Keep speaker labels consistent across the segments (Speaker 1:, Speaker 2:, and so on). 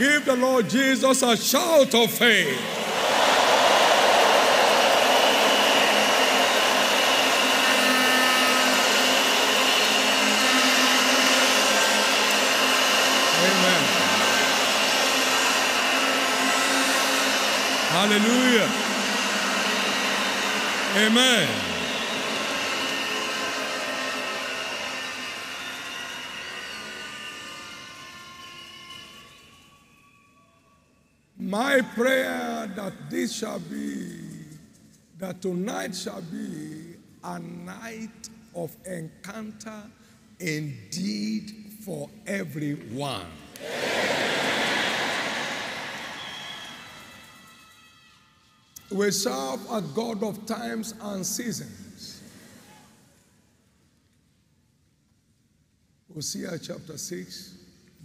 Speaker 1: Give the Lord Jesus a shout of faith. Amen. Hallelujah. Amen. My prayer that this shall be, that tonight shall be a night of encounter indeed for everyone. We serve a God of times and seasons. Hosea chapter 6,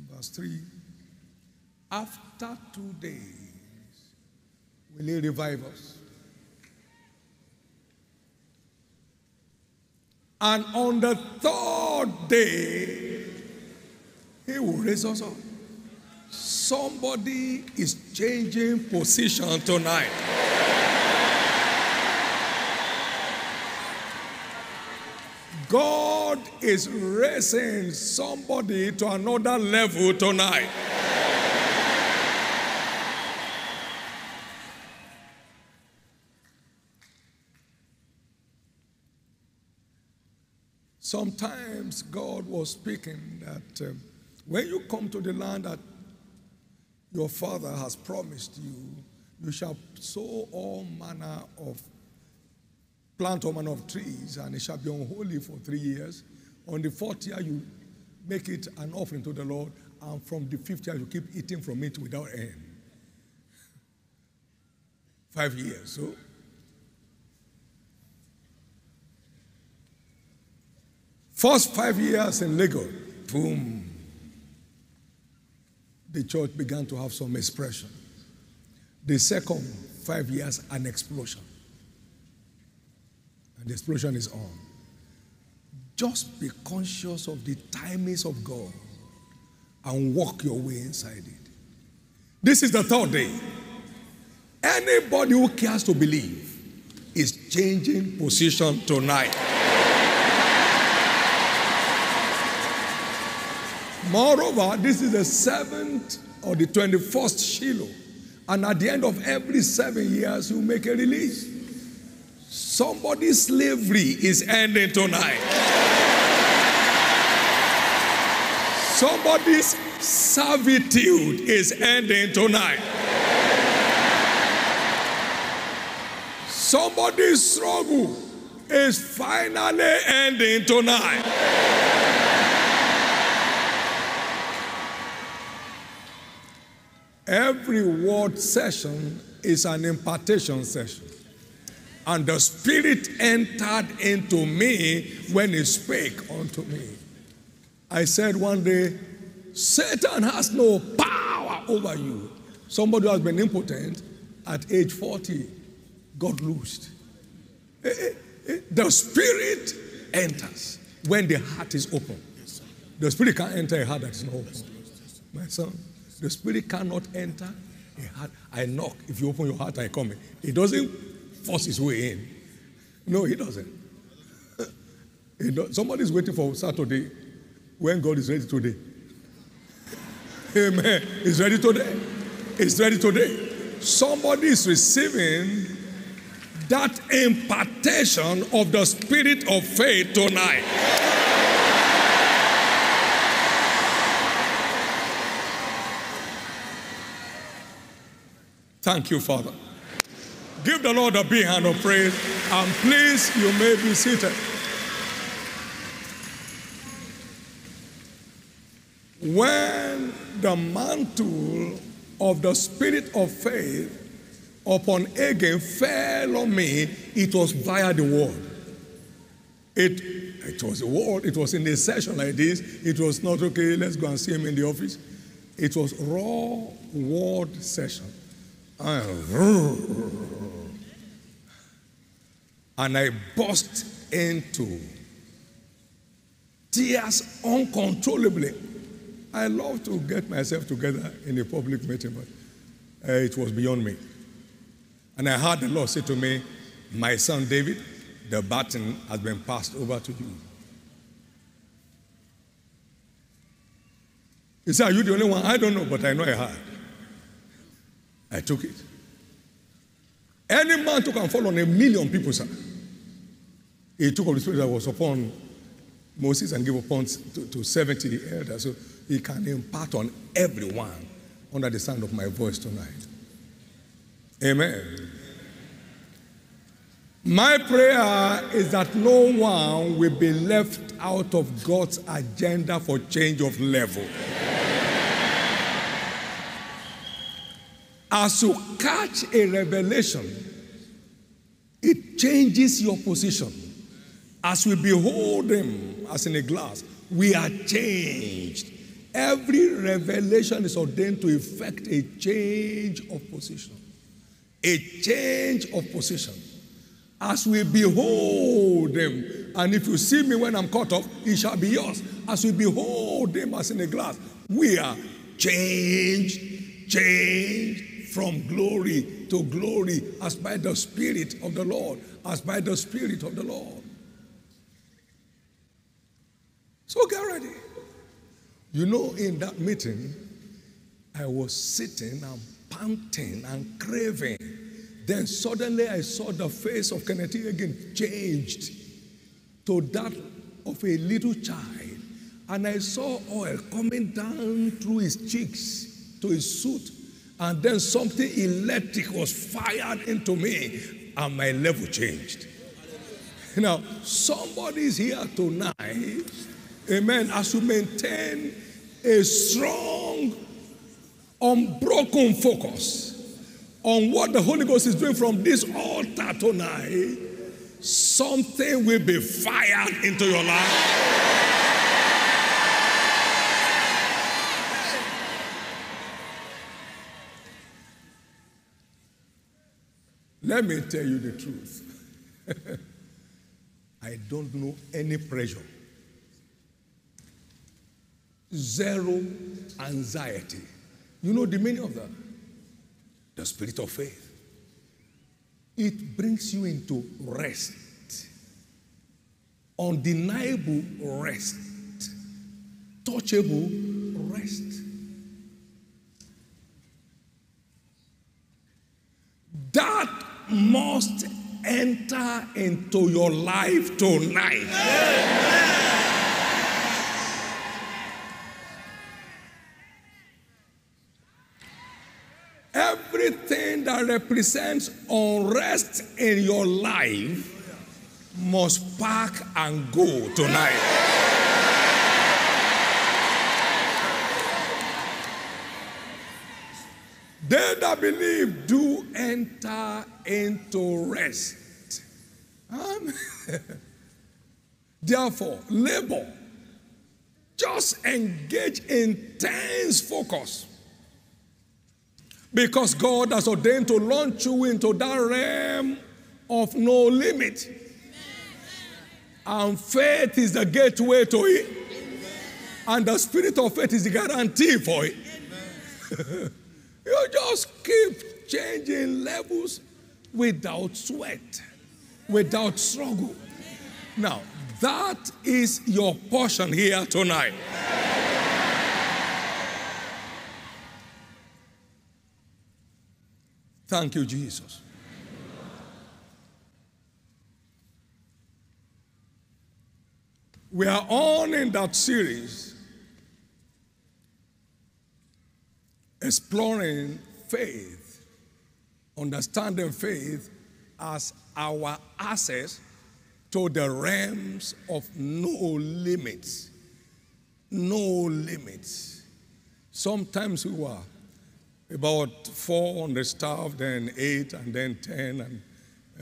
Speaker 1: verse 3. After two days, will he revive us? And on the third day, he will raise us up. Somebody is changing position tonight. God is raising somebody to another level tonight. Sometimes God was speaking that um, when you come to the land that your father has promised you, you shall sow all manner of plant all manner of trees, and it shall be unholy for three years. On the fourth year, you make it an offering to the Lord, and from the fifth year, you keep eating from it without end. Five years. So, first five years in Lagos, boom, the church began to have some expression. The second five years, an explosion. And the explosion is on. Just be conscious of the timings of God and walk your way inside it. This is the third day. Anybody who cares to believe is changing position tonight. Moreover, this is the seventh or the 21st Shiloh. And at the end of every seven years, you make a release. Somebody's slavery is ending tonight. Somebody's servitude is ending tonight. Somebody's struggle is finally ending tonight. Every word session is an impartation session. And the Spirit entered into me when He spake unto me. I said one day, Satan has no power over you. Somebody who has been impotent at age 40 got loosed. Eh, eh, eh, the Spirit enters when the heart is open. The Spirit can't enter a heart that is not open. My son. The spirit cannot enter. I knock. If you open your heart, I come in. He doesn't force his way in. No, he doesn't. He does. Somebody's waiting for Saturday when God is ready today. Amen. He's ready today. He's ready today. Somebody is receiving that impartation of the spirit of faith tonight. Thank you, Father. Give the Lord a big hand of praise, and please, you may be seated. When the mantle of the spirit of faith upon Hagin fell on me, it was via the word. It, it was a word, it was in a session like this. It was not okay, let's go and see him in the office. It was raw word session. I, and I burst into tears uncontrollably. I love to get myself together in a public meeting, but uh, it was beyond me. And I heard the Lord say to me, My son David, the baton has been passed over to you. He said, Are you the only one? I don't know, but I know I heard. I took it. Any man who can fall on a million people, sir, he took of the spirit that was upon Moses and gave upon to, to 70 the elders. So he can impart on everyone under the sound of my voice tonight. Amen. My prayer is that no one will be left out of God's agenda for change of level. Amen. As you catch a revelation, it changes your position. As we behold Him as in a glass, we are changed. Every revelation is ordained to effect a change of position. A change of position. As we behold Him, and if you see me when I'm caught up, it shall be yours. As we behold Him as in a glass, we are changed, changed, from glory to glory as by the Spirit of the Lord, as by the Spirit of the Lord. So get ready. You know, in that meeting, I was sitting and panting and craving. Then suddenly I saw the face of Kenneth Hagin changed to that of a little child. And I saw oil coming down through his cheeks to his suit and then something electric was fired into me, and my level changed. Now, somebody's here tonight, amen, as you maintain a strong, unbroken focus on what the Holy Ghost is doing from this altar tonight, something will be fired into your life. Let me tell you the truth. I don't know any pressure. Zero anxiety. You know the meaning of that? The spirit of faith. It brings you into rest, undeniable rest, touchable rest. That must enter into your life tonight. Everything that represents unrest in your life must pack and go tonight. They that believe do enter into rest. Um, Therefore, labor. Just engage intense focus. Because God has ordained to launch you into that realm of no limit. And faith is the gateway to it. And the spirit of faith is the guarantee for it. You just keep changing levels without sweat, without struggle. Now, that is your portion here tonight. Thank you, Jesus. We are on in that series exploring faith, understanding faith as our access to the realms of no limits. No limits. Sometimes we were about four on the staff, then eight, and then 10, and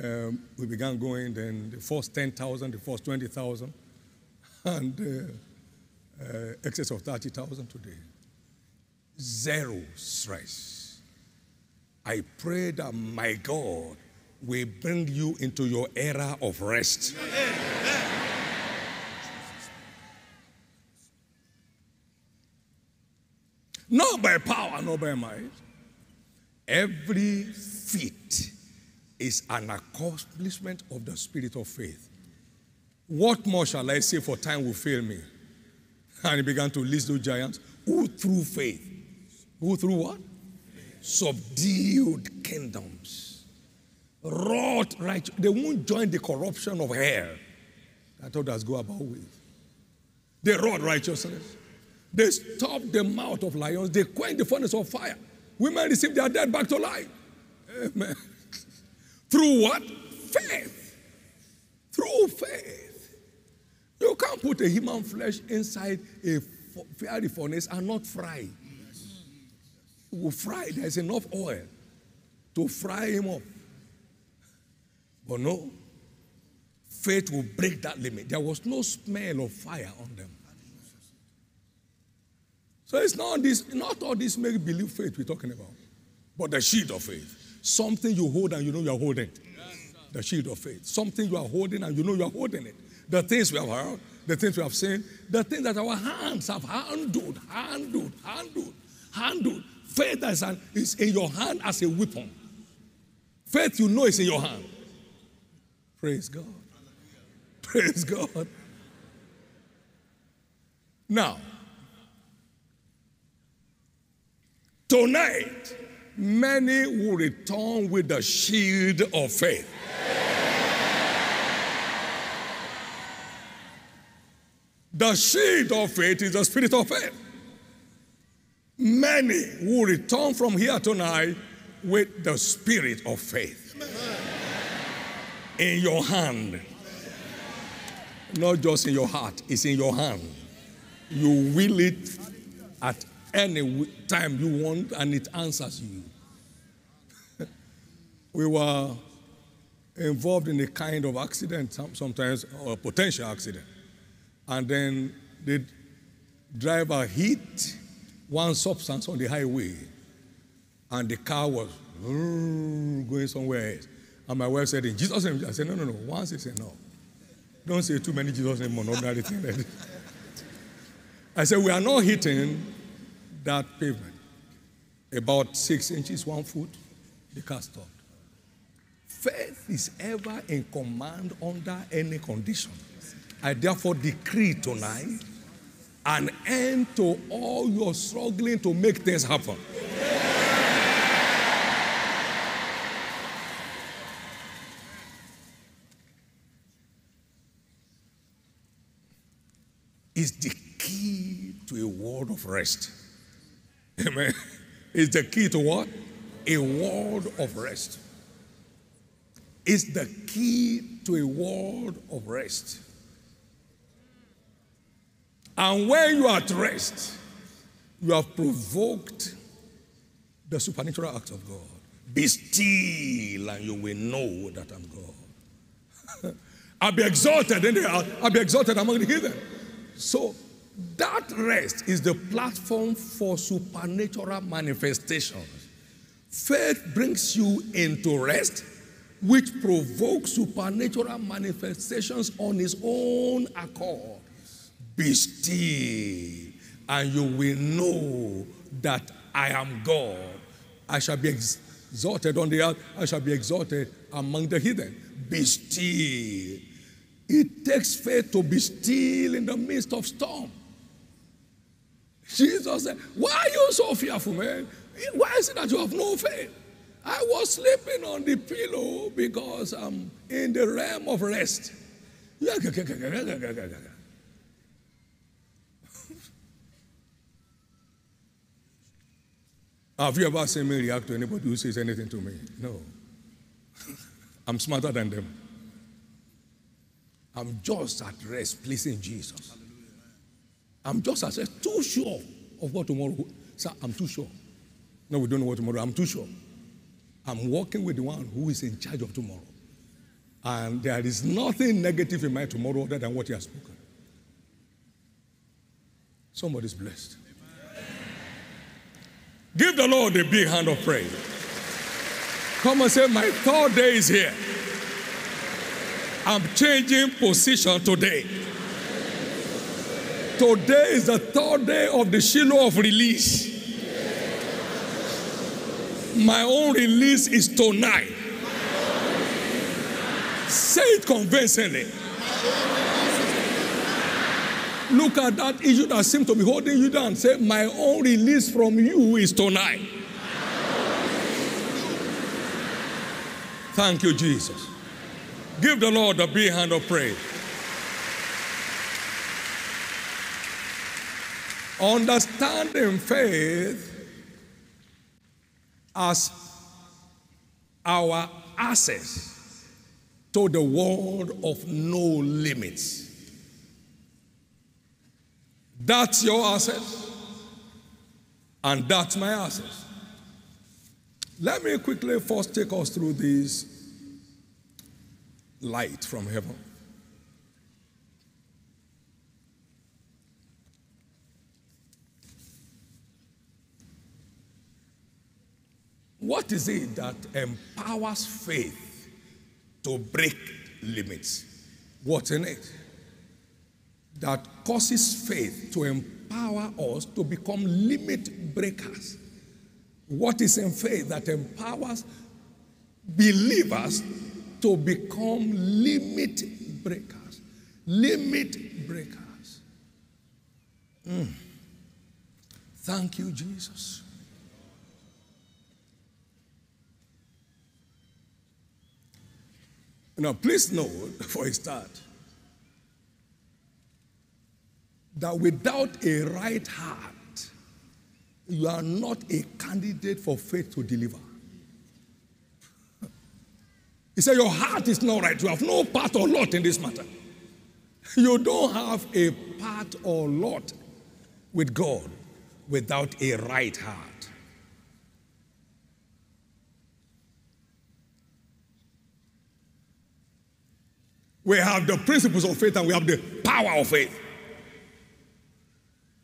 Speaker 1: um, we began going, then the first 10,000, the first 20,000, and uh, uh, excess of 30,000 today zero stress. I pray that my God will bring you into your era of rest. Not by power, not by might. Every feat is an accomplishment of the spirit of faith. What more shall I say for time will fail me? And he began to list those giants who through faith who through what? Subdued kingdoms, wrought right. They won't join the corruption of hair that others go about with. They wrought righteousness. They stopped the mouth of lions. They quenched the furnace of fire. Women received their dead back to life. Amen. Through what? Faith. Through faith. You can't put a human flesh inside a fiery furnace and not fry. It will fry. There's enough oil to fry him up. But no, faith will break that limit. There was no smell of fire on them. So it's not this, not all this make believe faith we're talking about, but the shield of faith. Something you hold and you know you're holding. The shield of faith. Something you are holding and you know you're holding it. The things we have heard, the things we have seen, the things that our hands have handled, handled, handled, handled. Faith is, an, is in your hand as a weapon. Faith you know is in your hand. Praise God. Praise God. Now, Tonight, many will return with the shield of faith. The shield of faith is the spirit of faith. Many will return from here tonight with the spirit of faith in your hand. Not just in your heart, it's in your hand. You will it at any time you want and it answers you. we were involved in a kind of accident sometimes, or potential accident. And then the driver hit one substance on the highway, and the car was going somewhere else. And my wife said, In Jesus' name, I said, No, no, no. Once said, No. Don't say too many Jesus' name on ordinary thing. I said, We are not hitting that pavement. About six inches, one foot, the car stopped. Faith is ever in command under any condition. I therefore decree tonight an end to all your struggling to make things happen. Is the key to a world of rest. Amen. Is the key to what? A world of rest. Is the key to a world of rest. And when you are at rest, you have provoked the supernatural act of God. Be still, and you will know that I'm God. I'll be exalted, and I'll, I'll be exalted among the heathen. So that rest is the platform for supernatural manifestations. Faith brings you into rest, which provokes supernatural manifestations on its own accord. Be still, and you will know that I am God. I shall be exalted on the earth, I shall be exalted among the heathen. Be still. It takes faith to be still in the midst of storm. Jesus said, Why are you so fearful, man? Why is it that you have no faith? I was sleeping on the pillow because I'm in the realm of rest. Ah, Have you ever seen me react to anybody who says anything to me? No. I'm smarter than them. I'm just at rest, pleasing Jesus. I'm just as too sure of what tomorrow. Sir, I'm too sure. No, we don't know what tomorrow. I'm too sure. I'm working with the one who is in charge of tomorrow. And there is nothing negative in my tomorrow other than what he has spoken. Somebody's blessed. Give the Lord a big hand of praise. Come and say, My third day is here. I'm changing position today. Today is the third day of the Shiloh of release. My own release is tonight. Say it convincingly. Look at that issue that seems to be holding you down. Say, My own release from you is tonight. Thank you, Jesus. Give the Lord a big hand of praise. Understanding faith as our access to the world of no limits. That's your access, and that's my access. Let me quickly first take us through this light from heaven. What is it that empowers faith to break limits? What's in it? That causes faith to empower us to become limit breakers. What is in faith that empowers believers to become limit breakers? Limit breakers. Mm. Thank you, Jesus. Now, please note, for a start, that without a right heart, you are not a candidate for faith to deliver. He said, Your heart is not right. You have no part or lot in this matter. You don't have a part or lot with God without a right heart. We have the principles of faith and we have the power of faith.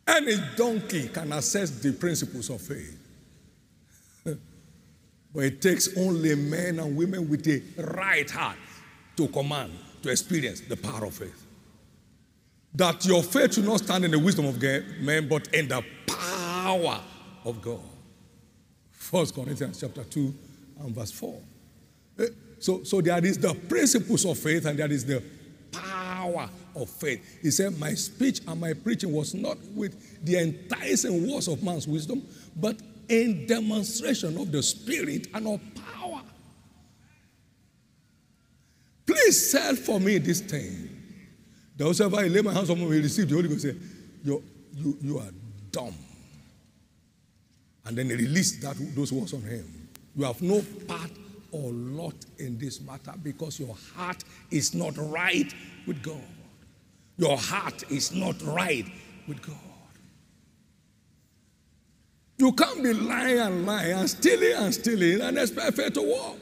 Speaker 1: Any donkey can assess the principles of faith. but it takes only men and women with a right heart to command, to experience the power of faith. That your faith should not stand in the wisdom of men, but in the power of God. First Corinthians chapter 2 and verse 4. Eh, so, so there is the principles of faith and there is the power of faith. He said, My speech and my preaching was not with the enticing words of man's wisdom, but in demonstration of the Spirit and of power. Please sell for me this thing. Those Whosoever I lay my hands on will receive the Holy Ghost. Say, you, you, you are dumb. And then he released that, those words on him. You have no part or lot in this matter because your heart is not right with God. Your heart is not right with God. You can't be lying and lying and stealing and stealing and expect faith to work.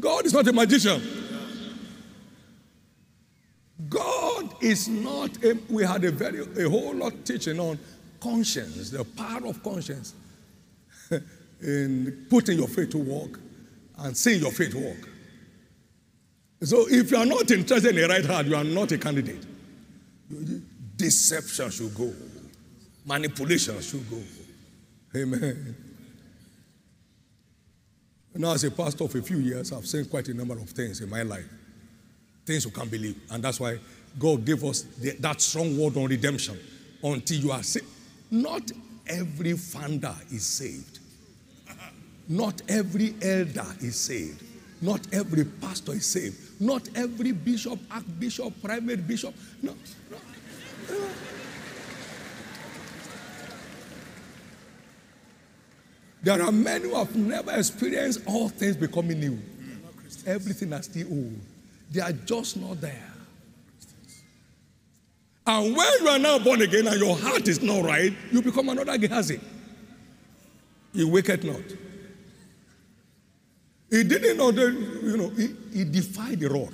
Speaker 1: God is not a magician. God is not a, we had a very a whole lot teaching on conscience, the power of conscience in putting your faith to work and see your faith work. So if you are not interested in the right heart, you are not a candidate. Deception should go. Manipulation should go. Amen. Now, as a pastor for a few years, I've seen quite a number of things in my life. Things you can't believe. And that's why God gave us the, that strong word on redemption until you are saved. Not every founder is saved. Not every elder is saved. Not every pastor is saved. Not every bishop, archbishop, private bishop. No. no. There are many who have never experienced all things becoming new. Everything is still old. They are just not there. And when you are now born again and your heart is not right, you become another Gehazi. You wake it not. He didn't know that, you know, he, he defied the rod.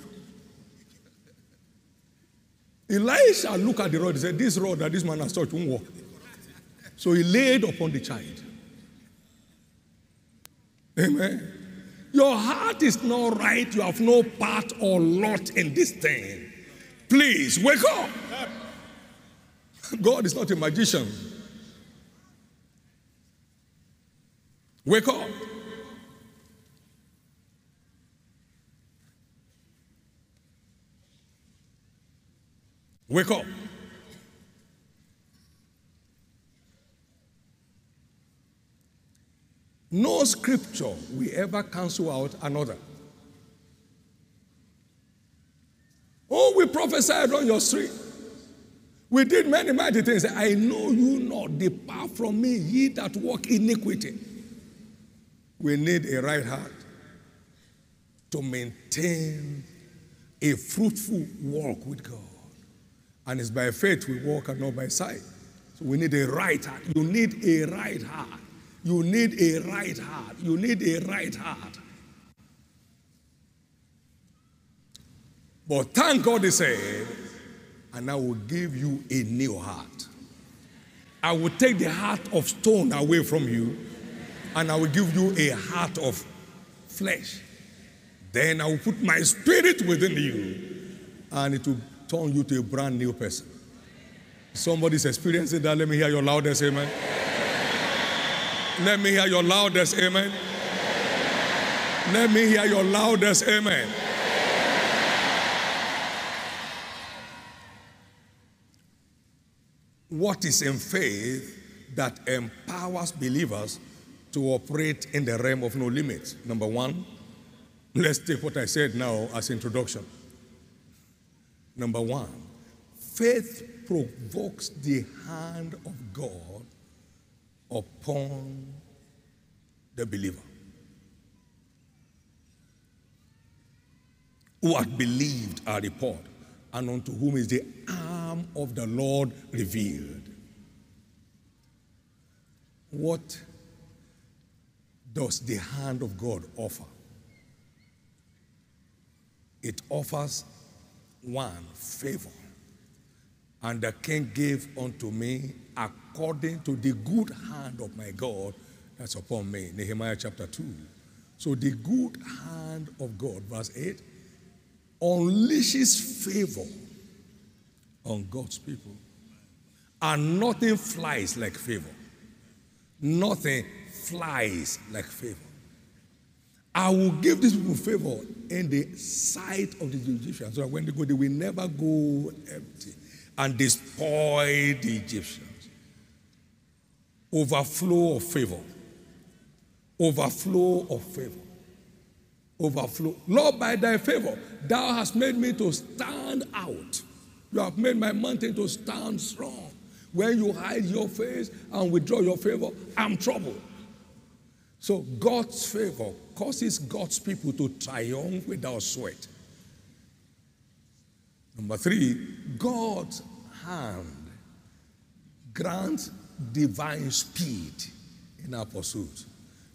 Speaker 1: Elisha looked at the rod and said, This rod that this man has touched won't work. So he laid upon the child. Amen. Your heart is not right. You have no part or lot in this thing. Please wake up. God is not a magician. Wake up. Wake up. No scripture will ever cancel out another. Oh, we prophesied on your street. We did many mighty things. I know you not. Depart from me, ye that walk iniquity. We need a right heart to maintain a fruitful walk with God. And it's by faith we walk and not by sight. So we need a right heart. You need a right heart. You need a right heart. You need a right heart. But thank God he said, and I will give you a new heart. I will take the heart of stone away from you, and I will give you a heart of flesh. Then I will put my spirit within you, and it will turn you to a brand new person. Somebody's experiencing that. Let me hear your loudest amen. Let me hear your loudest amen. Let me hear your loudest amen. What is in faith that empowers believers to operate in the realm of no limits? Number one, let's take what I said now as introduction. Number one, faith provokes the hand of God upon the believer who had believed our report and unto whom is the arm of the Lord revealed. What does the hand of God offer? It offers one favor. And the king gave unto me according to the good hand of my God that's upon me. Nehemiah chapter 2. So the good hand of God, verse 8, unleashes favor on God's people. And nothing flies like favor. Nothing flies like favor. I will give these people favor in the sight of the Egyptians. So when they go, they will never go empty and destroy the Egyptians. Overflow of favor. Overflow of favor. Overflow. Lord, by thy favor, thou hast made me to stand out. You have made my mountain to stand strong. When you hide your face and withdraw your favor, I'm troubled. So God's favor causes God's people to triumph without sweat. Number three, God's hand grants divine speed in our pursuit.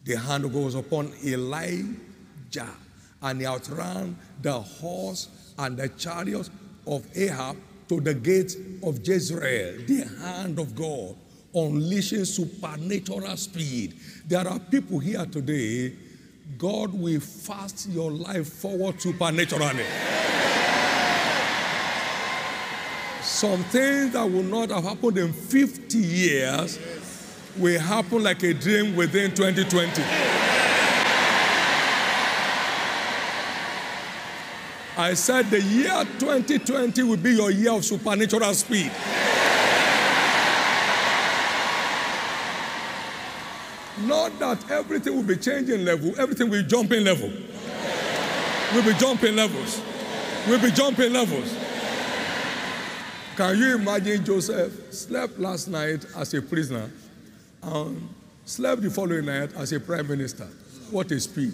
Speaker 1: The hand goes upon Elijah, and he outran the horse and the chariots of Ahab to the gates of Jezreel. The hand of God unleashing supernatural speed. There are people here today, God will fast your life forward supernaturally. Some things that will not have happened in 50 years will happen like a dream within 2020. I said the year 2020 will be your year of supernatural speed. Not that everything will be changing level, everything will jump in level. We'll be jumping levels. We'll be jumping levels. Can you imagine Joseph slept last night as a prisoner and slept the following night as a prime minister? What a speed.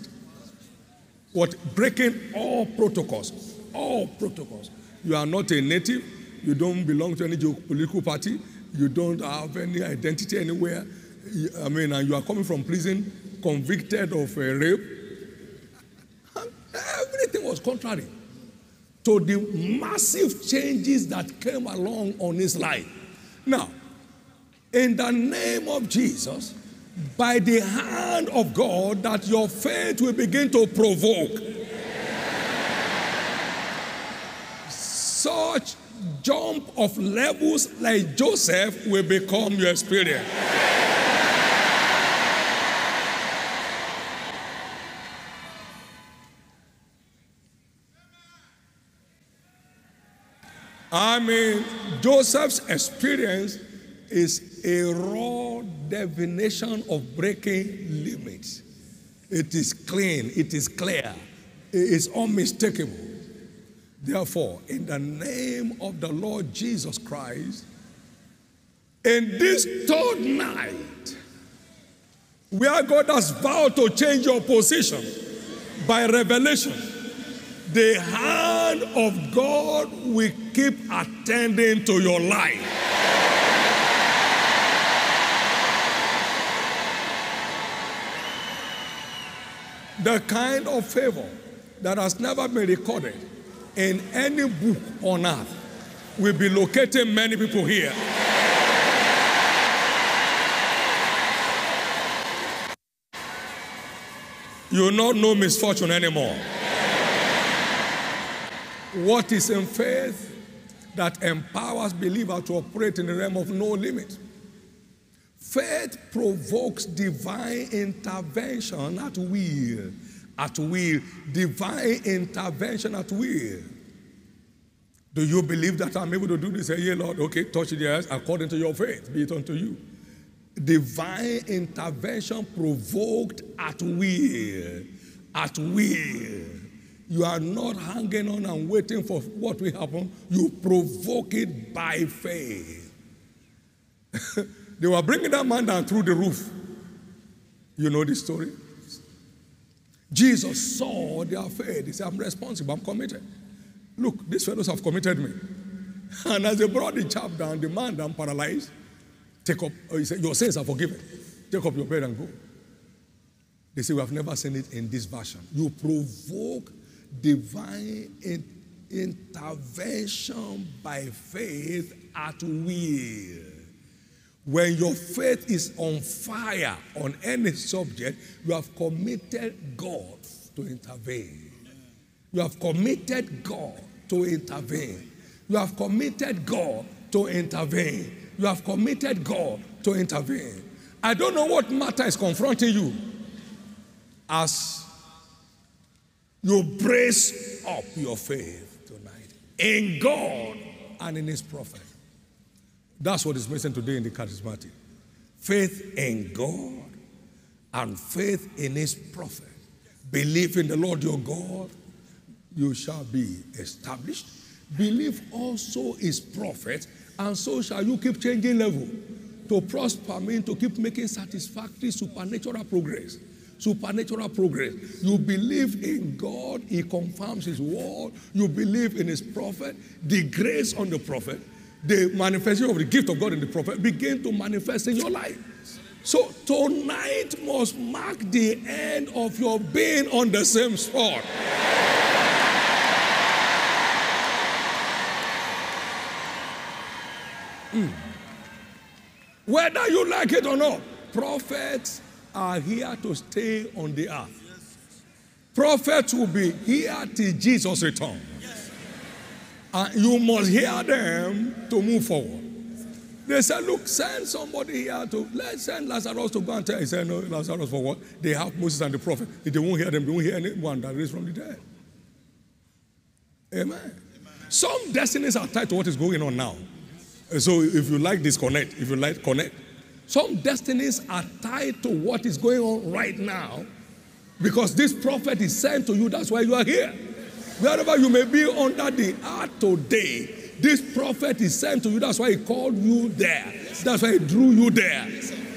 Speaker 1: What breaking all protocols. All protocols. You are not a native, you don't belong to any political party, you don't have any identity anywhere. I mean, and you are coming from prison convicted of a rape. Everything was contrary to the massive changes that came along on his life. Now, in the name of Jesus, by the hand of God, that your faith will begin to provoke such jump of levels like Joseph will become your experience. I mean, Joseph's experience is a raw definition of breaking limits. It is clean, it is clear, it is unmistakable. Therefore, in the name of the Lord Jesus Christ, in this third night, where God has vowed to change your position by revelation, the hand of God will keep attending to your life. The kind of favor that has never been recorded in any book on earth will be locating many people here. You will not know misfortune anymore. What is in faith that empowers believers to operate in the realm of no limit? Faith provokes divine intervention at will. At will. Divine intervention at will. Do you believe that I'm able to do this? Say, yeah, Lord. Okay, touch the earth according to your faith. Be it unto you divine intervention provoked at will. At will. You are not hanging on and waiting for what will happen. You provoke it by faith. they were bringing that man down through the roof. You know the story? Jesus saw their faith. He said, I'm responsible, I'm committed. Look, these fellows have committed me. And as they brought the chap down, the man down paralyzed, Take up, he said, Your sins are forgiven. Take up your bed and go. They say, We have never seen it in this version. You provoke divine in, intervention by faith at will. When your faith is on fire on any subject, you have committed God to intervene. You have committed God to intervene. You have committed God to intervene you have committed God to intervene. I don't know what matter is confronting you as you brace up your faith tonight in God and in His prophet. That's what is missing today in the charismatic faith in God and faith in His prophet. Believe in the Lord your God, you shall be established. Believe also His prophet and so shall you keep changing level to prosper, mean to keep making satisfactory supernatural progress. Supernatural progress. You believe in God, He confirms His word. You believe in His prophet, the grace on the prophet, the manifestation of the gift of God in the prophet begin to manifest in your life. So tonight must mark the end of your being on the same spot. Mm. Whether you like it or not, prophets are here to stay on the earth. Prophets will be here till Jesus returns. And you must hear them to move forward. They said, Look, send somebody here to let's send Lazarus to go and tell. He said, No, Lazarus for what? They have Moses and the prophet. If they won't hear them, they won't hear anyone that is from the dead. Amen. Amen. Some destinies are tied to what is going on now. So if you like disconnect, if you like connect. Some destinies are tied to what is going on right now because this prophet is sent to you. That's why you are here. Wherever you may be under the earth today, this prophet is sent to you. That's why he called you there. That's why he drew you there.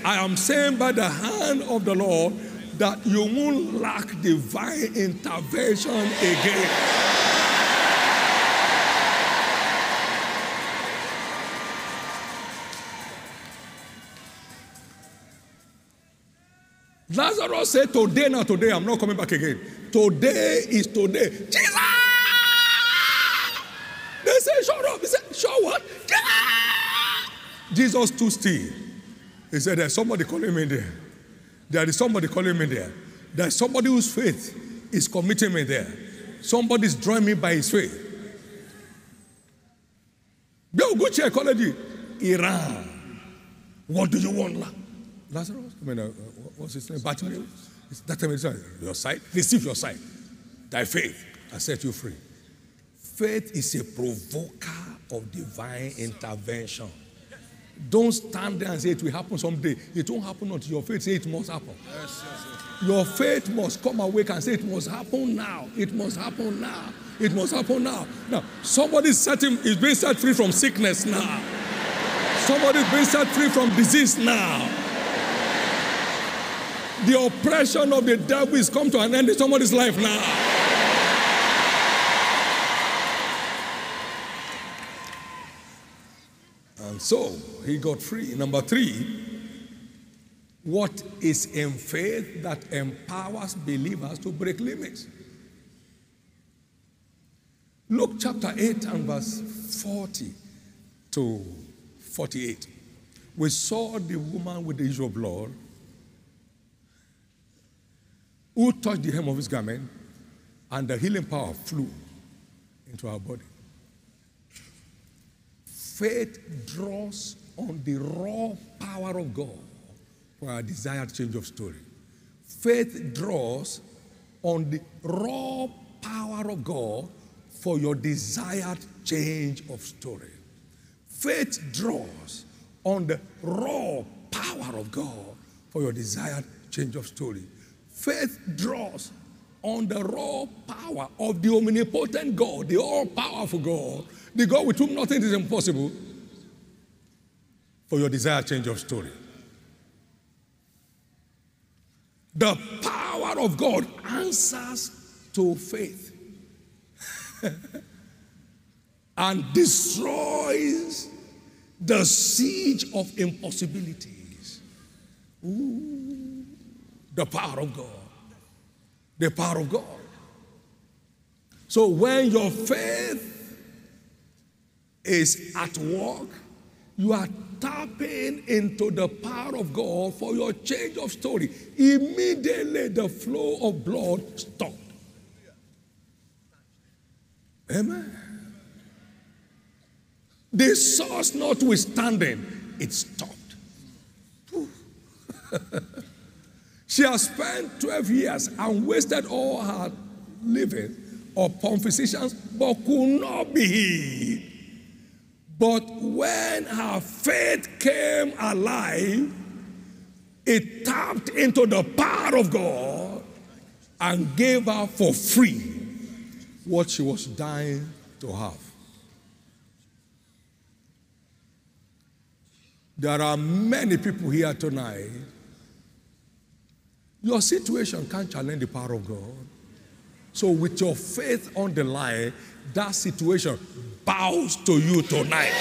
Speaker 1: I am saying by the hand of the Lord that you won't lack divine intervention again. Lazarus said, Today, not today, I'm not coming back again. Today is today. Jesus! They said, Shut up. He said, Shut what? Jesus stood still. He said, There's somebody calling me there. There is somebody calling me there. There's somebody whose faith is committing me there. Somebody's drawing me by his faith. Go, go check already. Iran. What do you want? Lazarus? I mean, uh, what's his name? Bartimaeus. That time it's your sight. Receive your sight. Thy faith has set you free. Faith is a provoker of divine intervention. Don't stand there and say it will happen someday. It won't happen until your faith say it must happen. Yes, yes, yes. Your faith must come awake and say it must happen now. It must happen now. It must happen now. Now, somebody is being set free from sickness now. Somebody is being set free from disease now. The oppression of the devil is come to an end in somebody's life now. And so he got free. Number three, what is in faith that empowers believers to break limits? Luke chapter 8 and verse 40 to 48. We saw the woman with the issue of blood who touched the hem of his garment, and the healing power flew into our body. Faith draws on the raw power of God for our desired change of story. Faith draws on the raw power of God for your desired change of story. Faith draws on the raw power of God for your desired change of story. Faith draws on the raw power of the omnipotent God, the all powerful God, the God with whom nothing is impossible, for your desired change of story. The power of God answers to faith and destroys the siege of impossibilities. Ooh, the power of God the power of God. So when your faith is at work, you are tapping into the power of God for your change of story. Immediately the flow of blood stopped. Amen. The source notwithstanding, it stopped. She has spent 12 years and wasted all her living upon physicians, but could not be healed. But when her faith came alive, it tapped into the power of God and gave her for free what she was dying to have. There are many people here tonight your situation can't challenge the power of God. So, with your faith on the line, that situation bows to you tonight.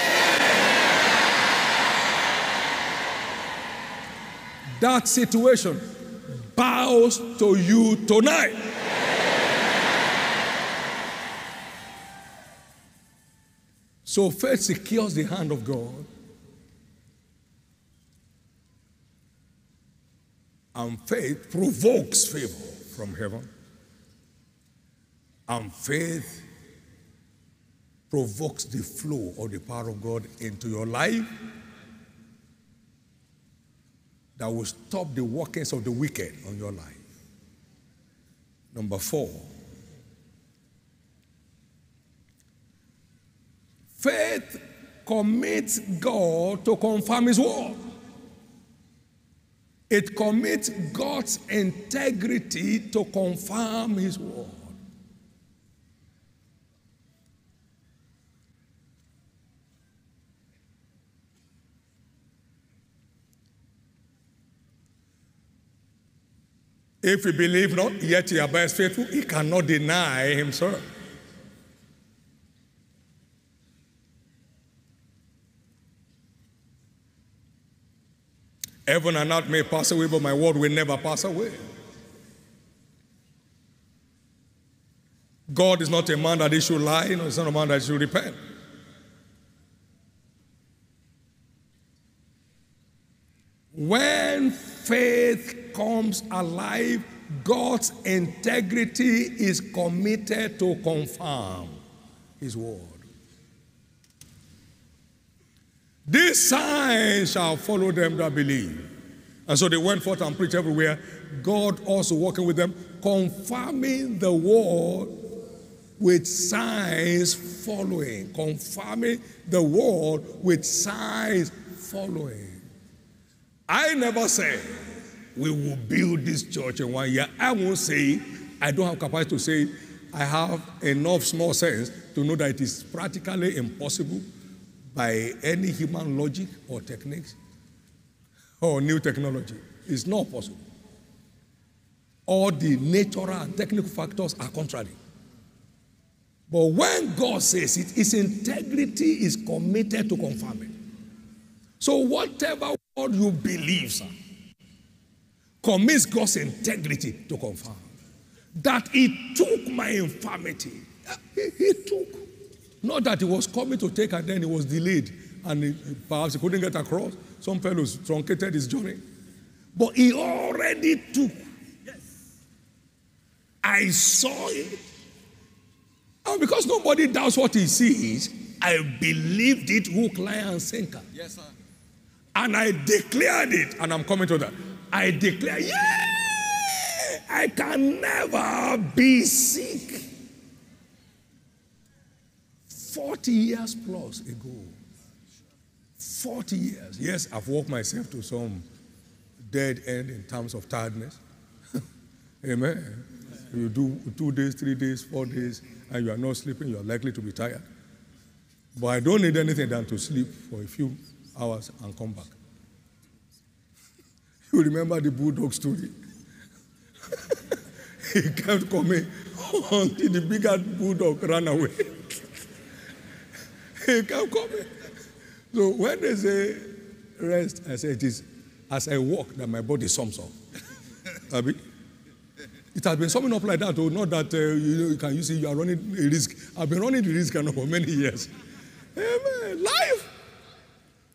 Speaker 1: That situation bows to you tonight. So faith secures the hand of God And faith provokes favor from heaven. And faith provokes the flow of the power of God into your life that will stop the workings of the wicked on your life. Number four, faith commits God to confirm His word. It commits God's integrity to confirm His word. If we believe not, yet he abides faithful, he cannot deny himself. Heaven and earth may pass away, but my word will never pass away. God is not a man that he should lie, nor is not a man that he should repent. When faith comes alive, God's integrity is committed to confirm his word. These signs shall follow them that believe. And so they went forth and preached everywhere, God also working with them, confirming the word with signs following, confirming the word with signs following. I never say we will build this church in one year. I won't say I don't have capacity to say I have enough small sense to know that it is practically impossible by any human logic or techniques or new technology. It's not possible. All the natural and technical factors are contrary. But when God says it, His integrity is committed to confirm it. So, whatever word you believe, sir, commits God's integrity to confirm. That He took my infirmity. He, he took. Not that He was coming to take and then He was delayed and he, perhaps He couldn't get across. Some fellows truncated His journey. But He already took. Yes. I saw it. And because nobody doubts what he sees, I believed it hook, line, and sinker.
Speaker 2: Yes, sir.
Speaker 1: And I declared it, and I'm coming to that. I declare, yeah, I can never be sick. 40 years plus ago. 40 years. Yes, I've walked myself to some dead end in terms of tiredness. Amen. You do two days, three days, four days, and you are not sleeping, you are likely to be tired. But I don't need anything than to sleep for a few hours and come back. You remember the bulldog story? he kept coming until the bigger bulldog ran away. he coming. So when they say rest, I say it is as I walk that my body sums up. Abi? It has been summing up like that, or oh, not that uh, you, you, can you see you are running a risk. I've been running the risk for many years. Amen. Life.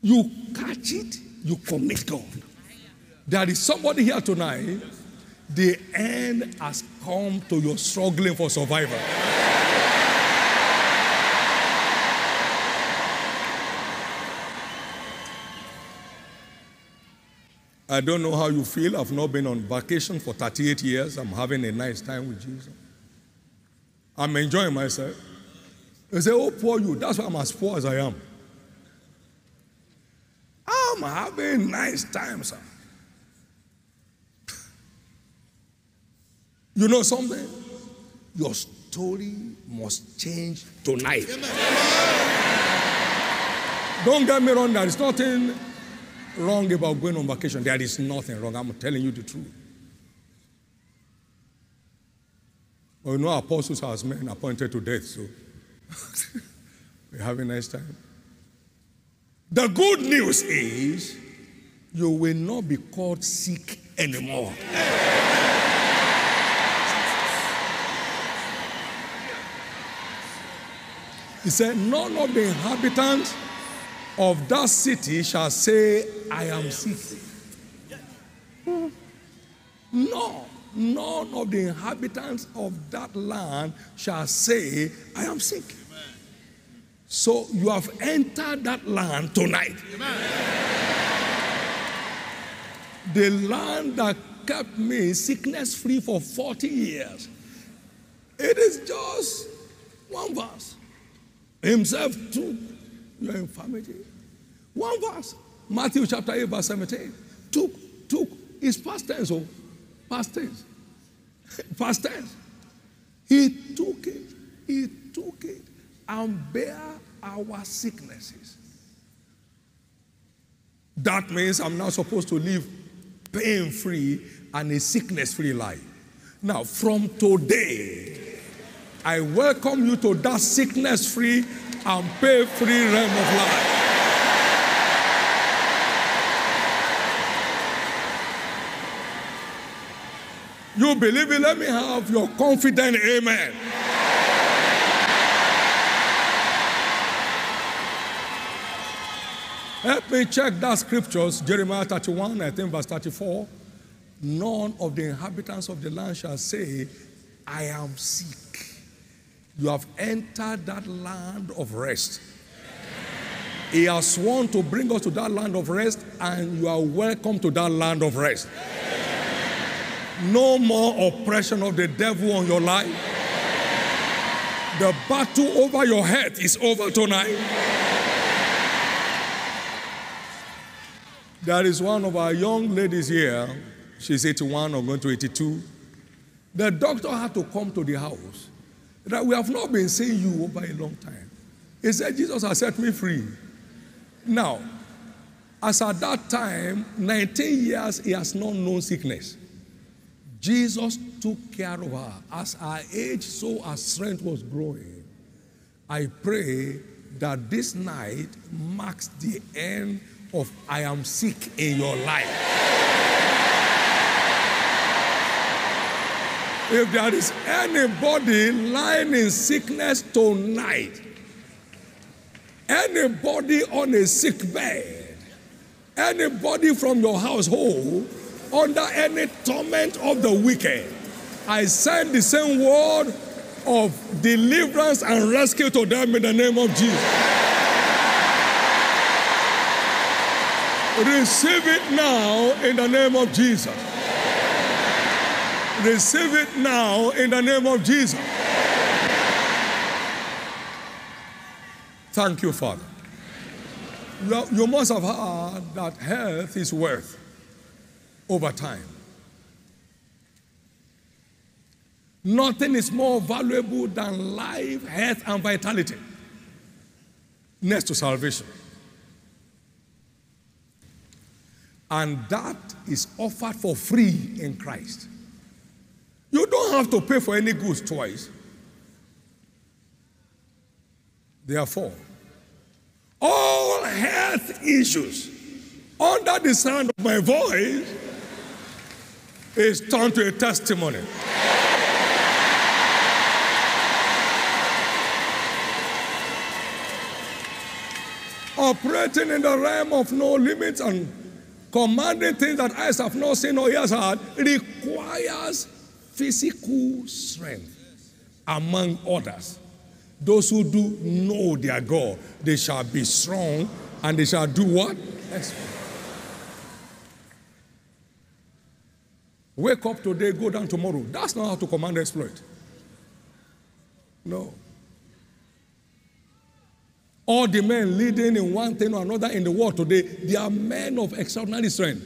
Speaker 1: You catch it, you commit God. There is somebody here tonight, the end has come to your struggling for survival. I don't know how you feel. I've not been on vacation for 38 years. I'm having a nice time with Jesus. I'm enjoying myself. They say, Oh, poor you. That's why I'm as poor as I am. I'm having a nice time, sir. You know something? Your story must change tonight. Don't get me wrong, there is nothing wrong about going on vacation. There is nothing wrong. I'm telling you the truth. Well, you know, apostles are men appointed to death, so we're having a nice time. The good news is you will not be called sick anymore. He said, None of the inhabitants of that city shall say, I am sick. No, none of the inhabitants of that land shall say, I am sick. So you have entered that land tonight. The land that kept me sickness free for 40 years. It is just one verse. Himself took your infirmity. One verse. Matthew chapter 8, verse 17. Took, took. It's past tense, oh. Past tense. Past tense. He took it. He took it and bear our sicknesses. That means I'm now supposed to live pain free and a sickness free life. Now, from today, I welcome you to that sickness free and pain free realm of life. You believe it? Let me have your confident amen. Help me check that scriptures, Jeremiah 31, I think verse 34. None of the inhabitants of the land shall say, I am sick. You have entered that land of rest. He has sworn to bring us to that land of rest, and you are welcome to that land of rest. No more oppression of the devil on your life. The battle over your head is over tonight. There is one of our young ladies here. She's 81 or going to 82. The doctor had to come to the house. That we have not been seeing you over a long time. He said, Jesus has set me free. Now, as at that time, 19 years, he has not known sickness. Jesus took care of her. As her age, so her strength was growing. I pray that this night marks the end of I am sick in your life. If there is anybody lying in sickness tonight, anybody on a sick bed, anybody from your household under any torment of the wicked, I send the same word of deliverance and rescue to them in the name of Jesus. Receive it now in the name of Jesus. Receive it now in the name of Jesus. Thank you, Father. You must have heard that health is worth over time. Nothing is more valuable than life, health, and vitality next to salvation. And that is offered for free in Christ. You don't have to pay for any goods twice. Therefore, all health issues under the sound of my voice is turned to a testimony. Operating in the realm of no limits and commanding things that eyes have not seen or ears heard requires physical strength, among others. Those who do know their God, they shall be strong and they shall do what? Wake up today, go down tomorrow. That's not how to command exploit. No. All the men leading in one thing or another in the world today, they are men of extraordinary strength.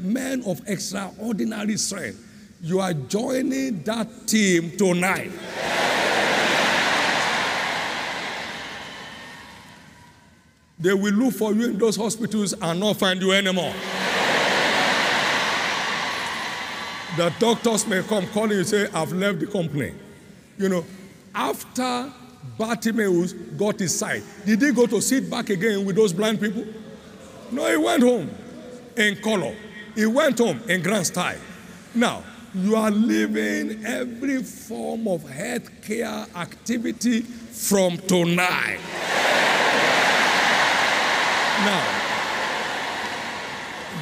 Speaker 1: Men of extraordinary strength. You are joining that team tonight. They will look for you in those hospitals and not find you anymore. The doctors may come calling you say, I've left the company. You know, after Bartimaeus got his sight. Did he go to sit back again with those blind people? No, he went home in color. He went home in grand style. Now, you are leaving every form of health care activity from tonight. now,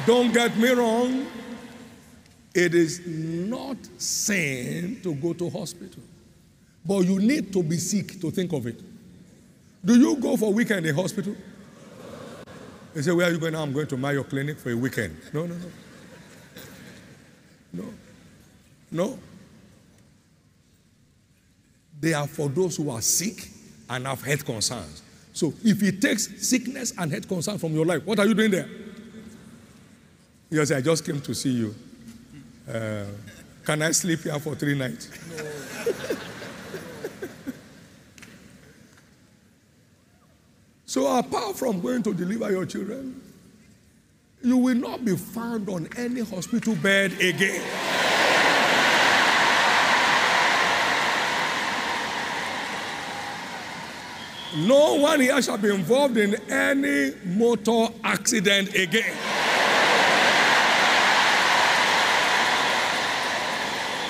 Speaker 1: don't get me wrong, it is not sin to go to hospital. But you need to be sick to think of it. Do you go for a weekend in hospital? They say, Where are you going now? I'm going to Mayo Clinic for a weekend. No, no, no. No. No. They are for those who are sick and have health concerns. So if it takes sickness and health concerns from your life, what are you doing there? You say, I just came to see you. Can I sleep here for three nights? No. So, apart from going to deliver your children, you will not be found on any hospital bed again. No one here shall be involved in any motor accident again.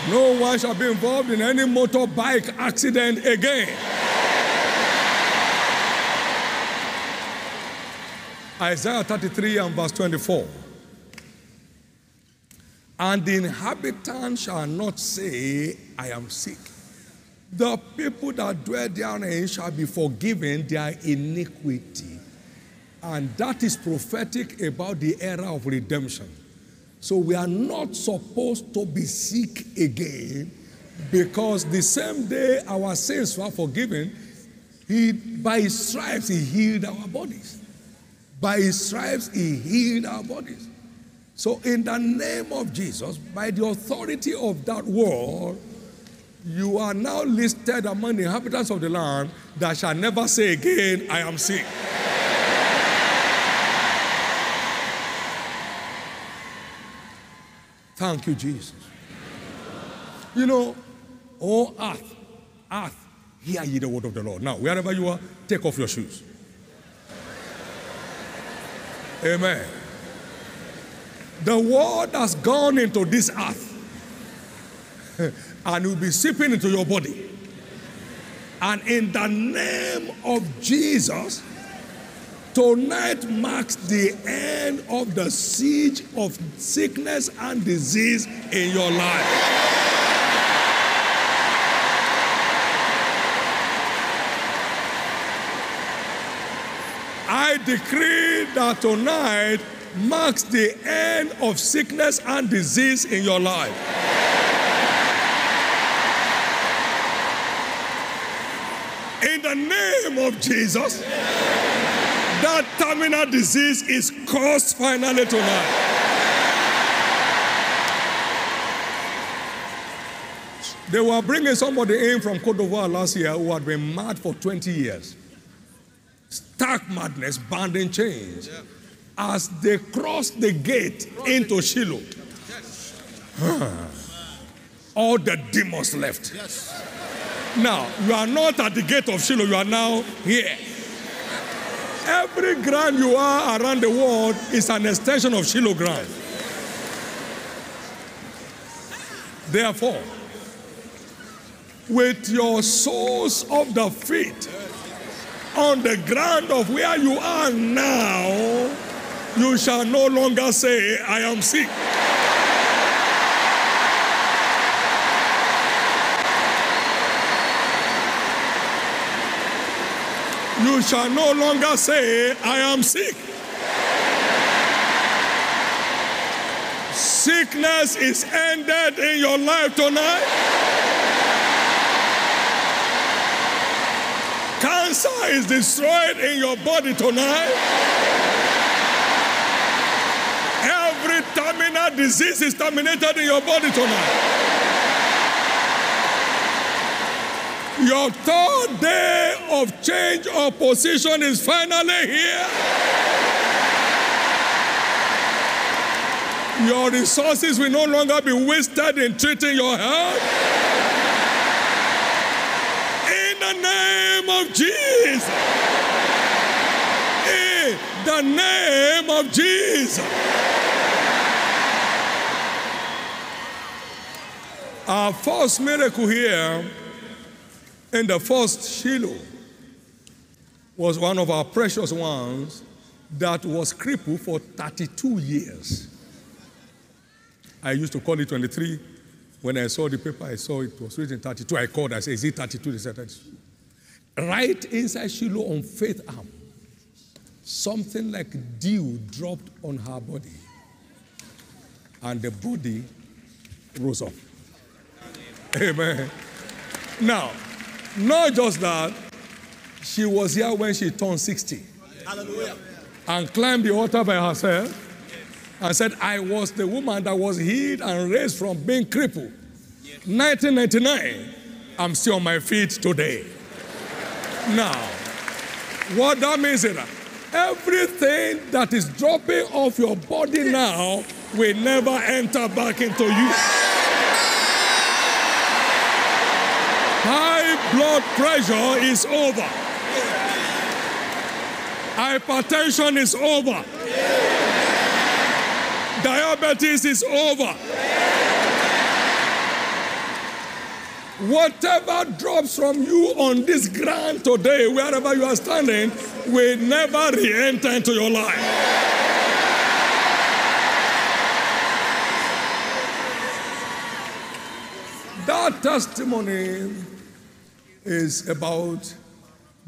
Speaker 1: No one shall be involved in any motorbike accident again. Isaiah 33 and verse 24. And the inhabitant shall not say, I am sick. The people that dwell therein shall be forgiven their iniquity. And that is prophetic about the era of redemption. So we are not supposed to be sick again Because the same day our sins were forgiven, he, by his stripes, he healed our bodies. By his stripes, he healed our bodies. So, in the name of Jesus, by the authority of that word, you are now listed among the inhabitants of the land that shall never say again, I am sick. Thank you, Jesus. You know, oh earth, earth, hear ye the word of the Lord. Now, wherever you are, take off your shoes. Amen. The word has gone into this earth and will be seeping into your body. And in the name of Jesus, tonight marks the end of the siege of sickness and disease in your life. I decree that tonight marks the end of sickness and disease in your life. In the name of Jesus, that terminal disease is cursed finally tonight. They were bringing somebody in from Cote d'Ivoire last year who had been mad for 20 years. Stark madness, bound in chains. As they crossed the gate into Shiloh, all the demons left. Now, you are not at the gate of Shiloh, you are now here. Every ground you are around the world is an extension of Shiloh ground. Therefore, with your soles of the feet on the ground of where you are now, you shall no longer say, I am sick. You shall no longer say, I am sick. Sickness is ended in your life tonight. Cancer is destroyed in your body tonight. Every terminal disease is terminated in your body tonight. Your third day of change of position is finally here. Your resources will no longer be wasted in treating your health. In the name of Jesus. In the name of Jesus. Our first miracle here in the first Shiloh was one of our precious ones that was crippled for 32 years. I used to call it 23. When I saw the paper, I saw it was written 32. I called, I said, Is it 32? They said 32. Right inside Shiloh on Faith Arm, something like dew dropped on her body, and the body rose up. Amen. Now, not just that, she was here when she turned 60.
Speaker 2: Hallelujah.
Speaker 1: And climbed the altar by herself and said, I was the woman that was healed and raised from being crippled. 1999, I'm still on my feet today. Now, what that means is that everything that is dropping off your body now will never enter back into you. Blood pressure is over. Hypertension is over. Diabetes is over. Whatever drops from you on this ground today, wherever you are standing, will never re enter into your life. That testimony is about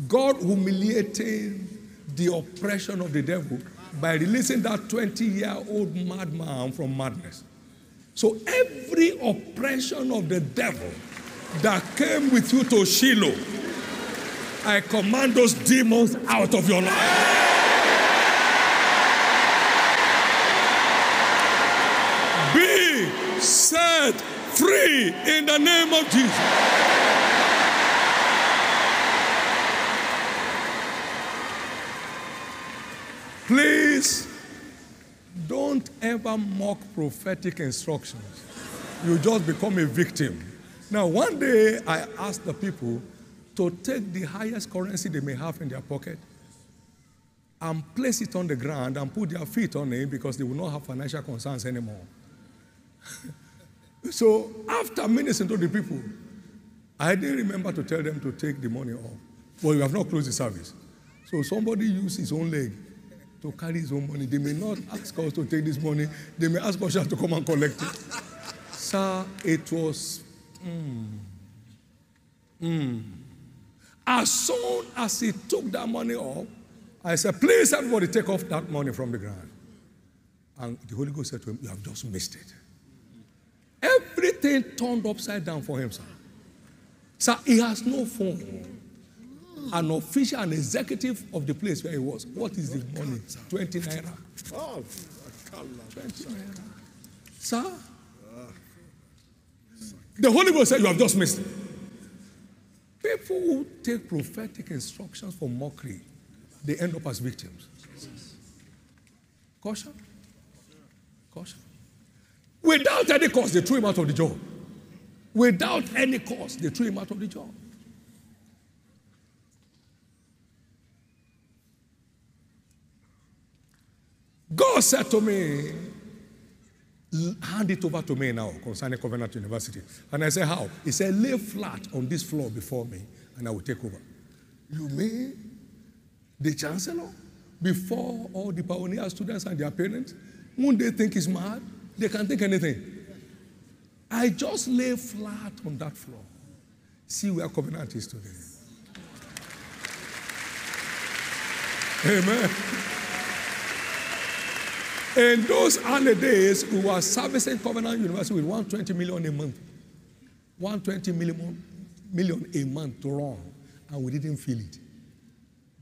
Speaker 1: God humiliating the oppression of the devil by releasing that 20 year old madman from madness. So every oppression of the devil that came with you to Shiloh, I command those demons out of your life. Be set free in the name of Jesus. Please don't ever mock prophetic instructions. You just become a victim. Now, one day I asked the people to take the highest currency they may have in their pocket and place it on the ground and put their feet on it because they will not have financial concerns anymore. so, after ministering to the people, I didn't remember to tell them to take the money off. Well, you have not closed the service. So, somebody used his own leg to carry his own money. They may not ask us to take this money. They may ask us to come and collect it. Sir, it was. Mm, mm. As soon as he took that money off, I said, please everybody take off that money from the ground. And the Holy Ghost said to him, You have just missed it. Everything turned upside down for him, sir. Sir, he has no phone Hmm. an official, an executive of the place where he was. What is the money? 20 naira. Oh, 20 naira. Sir? The Holy Ghost said, You have just missed it. People who take prophetic instructions for mockery, they end up as victims. Caution. Caution. Without any cause, they threw him out of the job. Without any cause, they threw him out of the job. God said to me, hand it over to me now concerning Covenant University. And I said, How? He said, Lay flat on this floor before me and I will take over. You mean the chancellor? Before all the pioneer students and their parents? Won't they think he's mad? They can think anything. I just lay flat on that floor. See where Covenant is today. Amen. In those early days, we were servicing Covenant University with 120 million a month. 120 million, million a month to run. And we didn't feel it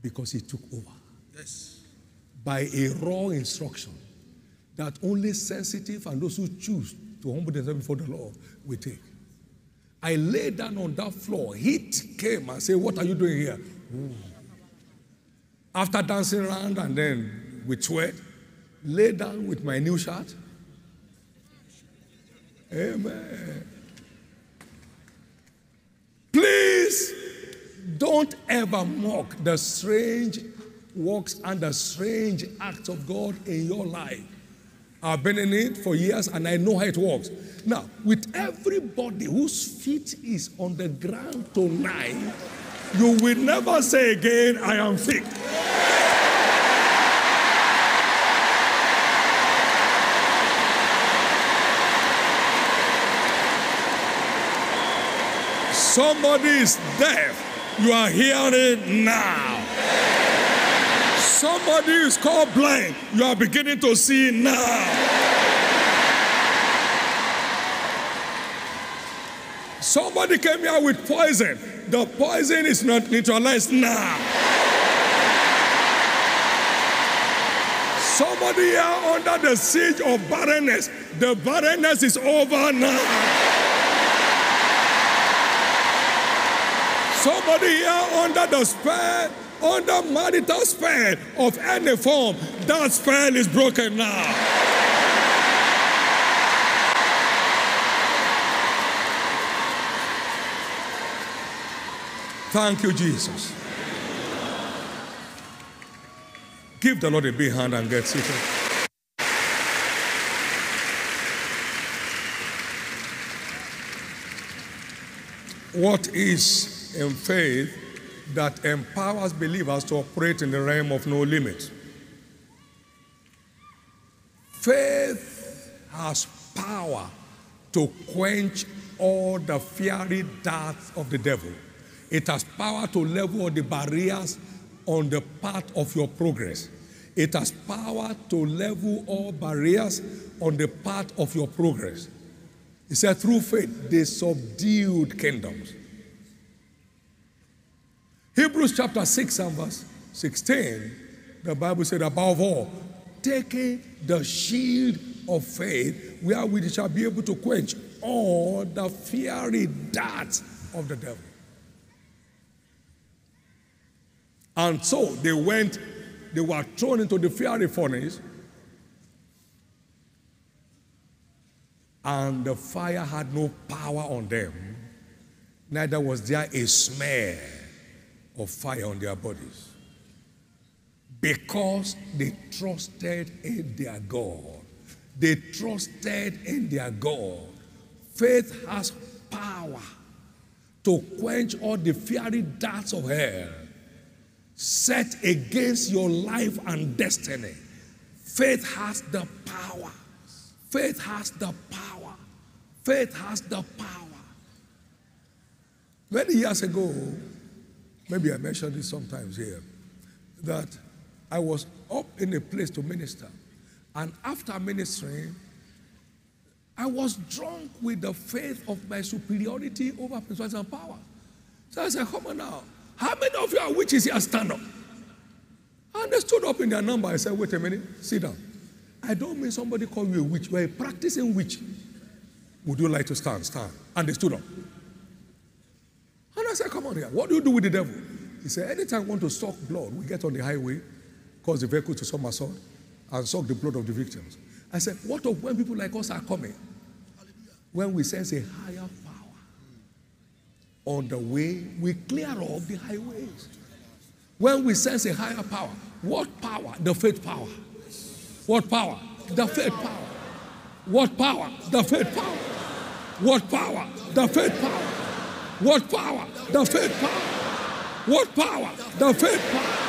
Speaker 1: because he took over. Yes. By a raw instruction that only sensitive and those who choose to humble themselves before the Lord will take. I lay down on that floor. Heat came and said, What are you doing here? Ooh. After dancing around and then with sweat, lay down with my new shirt. Amen. Please don't ever mock the strange works and the strange acts of God in your life. I've been in it for years and I know how it works. Now, with everybody whose feet is on the ground tonight, you will never say again, I am sick. Somebody is deaf. You are hearing now. Somebody is called blind. You are beginning to see now. Somebody came here with poison. The poison is not neutralized now. Somebody here under the siege of barrenness. The barrenness is over now. Somebody here under the spell, under marital spell of any form, that spell is broken now. Thank you, Jesus. Give the Lord a big hand and get seated. What is in faith that empowers believers to operate in the realm of no limit. Faith has power to quench all the fiery darts of the devil. It has power to level the barriers on the path of your progress. It has power to level all barriers on the path of your progress. He said, through faith, they subdued kingdoms. Hebrews chapter 6 and verse 16, the Bible said, above all, taking the shield of faith, wherewith we shall be able to quench all the fiery darts of the devil. And so they went, they were thrown into the fiery furnace, and the fire had no power on them, neither was there a smear of fire on their bodies. Because they trusted in their God. They trusted in their God. Faith has power to quench all the fiery darts of hell set against your life and destiny. Faith has the power. Faith has the power. Faith has the power. Many years ago, maybe I mentioned this sometimes here, that I was up in a place to minister. And after ministering, I was drunk with the faith of my superiority over principalities and power. So I said, Come on now. How many of you are witches here? Stand up. And they stood up in their number. I said, Wait a minute, sit down. I don't mean somebody call you a witch. You're a practicing witch. Would you like to stand? Stand. And they stood up. And I said, Come on here. What do you do with the devil? He said, Anytime we want to suck blood, we get on the highway, cause the vehicle to somersault, and suck the blood of the victims. I said, What of when people like us are coming? When we sense a higher power on the way, we clear off the highways. When we sense a higher power, what power? The faith power. What power? The faith power. What power? The faith power. What power? The faith power. What power? The faith power. What power? The faith power.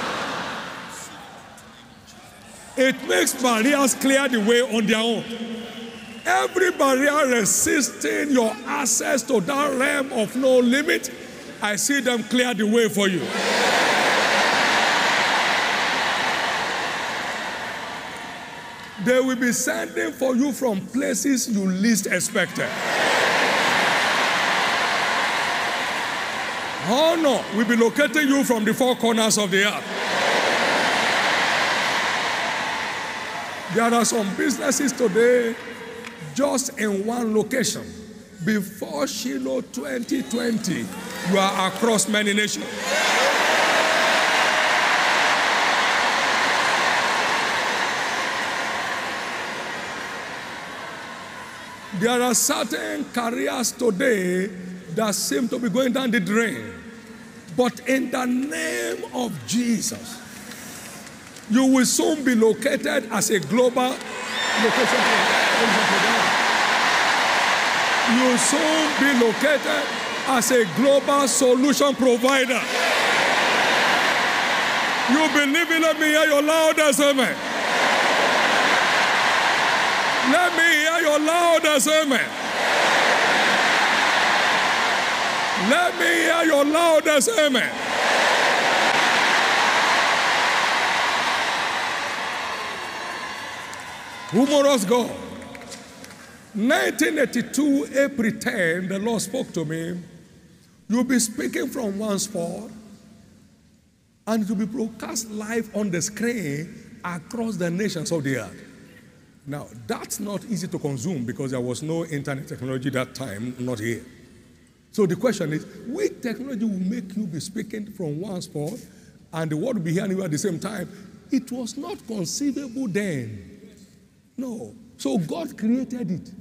Speaker 1: It makes barriers clear the way on their own. Every barrier resisting your access to that realm of no limit, I see them clear the way for you. They will be sending for you from places you least expected. Honor will be locating you from the four corners of the earth. There are some businesses today just in one location. Before Shiloh 2020, you are across many nations. There are certain careers today that seem to be going down the drain. But in the name of Jesus, you will soon be located as a global location. You soon be located as a global solution provider. You believe in me hear your loudest amen. Let me hear your loudest amen. Let me hear your loudest amen. Humorous God. 1982, April 10, the Lord spoke to me. You'll be speaking from one spot, and it will be broadcast live on the screen across the nations of the earth. Now, that's not easy to consume because there was no internet technology that time, not here. So the question is, which technology will make you be speaking from one spot and the world will be hearing you at the same time? It was not conceivable then. No. So God created it.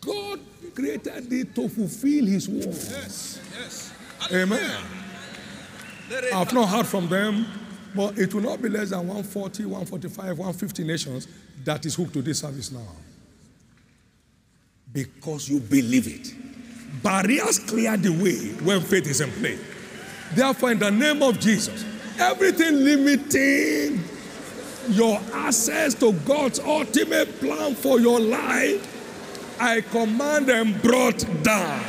Speaker 1: God created it to fulfill His word.
Speaker 2: Yes, yes.
Speaker 1: Amen. I've not heard from them, but it will not be less than 140, 145, 150 nations that is hooked to this service now. Because you believe it. Barriers clear the way when faith is in play. Therefore, in the name of Jesus, everything limiting your access to God's ultimate plan for your life, I command them brought down.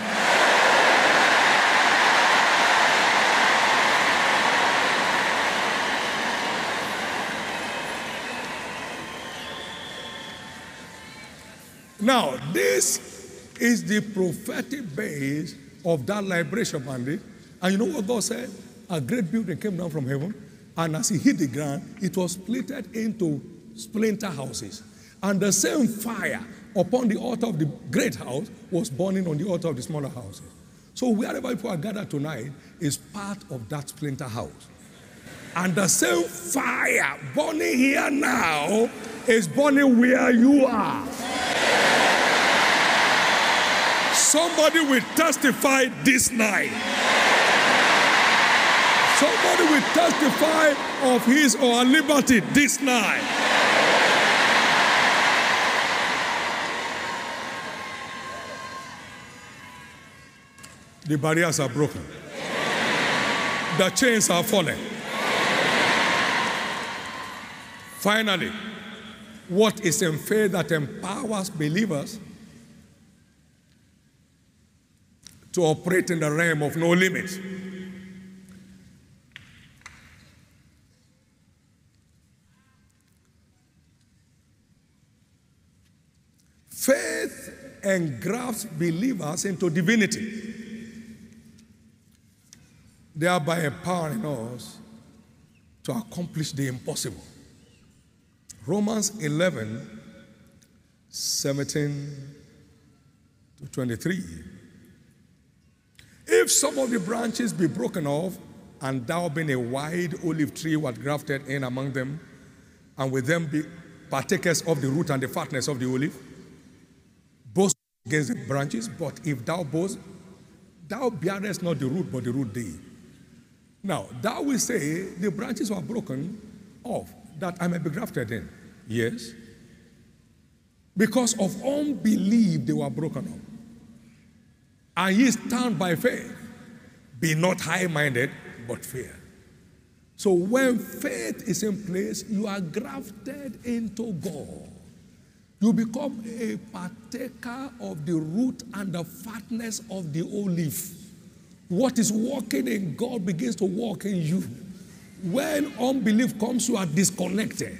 Speaker 1: Now, this is the prophetic base of that liberation mandate. And you know what God said? A great building came down from heaven, and as it hit the ground, it was splitted into splinter houses. And the same fire upon the altar of the great house was burning on the altar of the smaller houses. So wherever people are gathered tonight is part of that splinter house. And the same fire burning here now is burning where you are. Somebody will testify this night. Somebody will testify of his or her liberty this night. The barriers are broken. The chains are falling. Finally, what is in faith that empowers believers to operate in the realm of no limits? Faith engrafts believers into divinity, thereby empowering us to accomplish the impossible. Romans 11, 17 to 23. If some of the branches be broken off, and thou being a wide olive tree wert grafted in among them, and with them be partakers of the root and the fatness of the olive, boast against the branches, but if thou boast, thou bearest not the root, but the root thee. Now, thou will say, the branches were broken off, that I may be grafted in. Yes. Because of unbelief, they were broken up. And ye stand by faith. Be not high minded, but fear. So when faith is in place, you are grafted into God. You become a partaker of the root and the fatness of the olive. What is working in God begins to work in you. When unbelief comes, you are disconnected.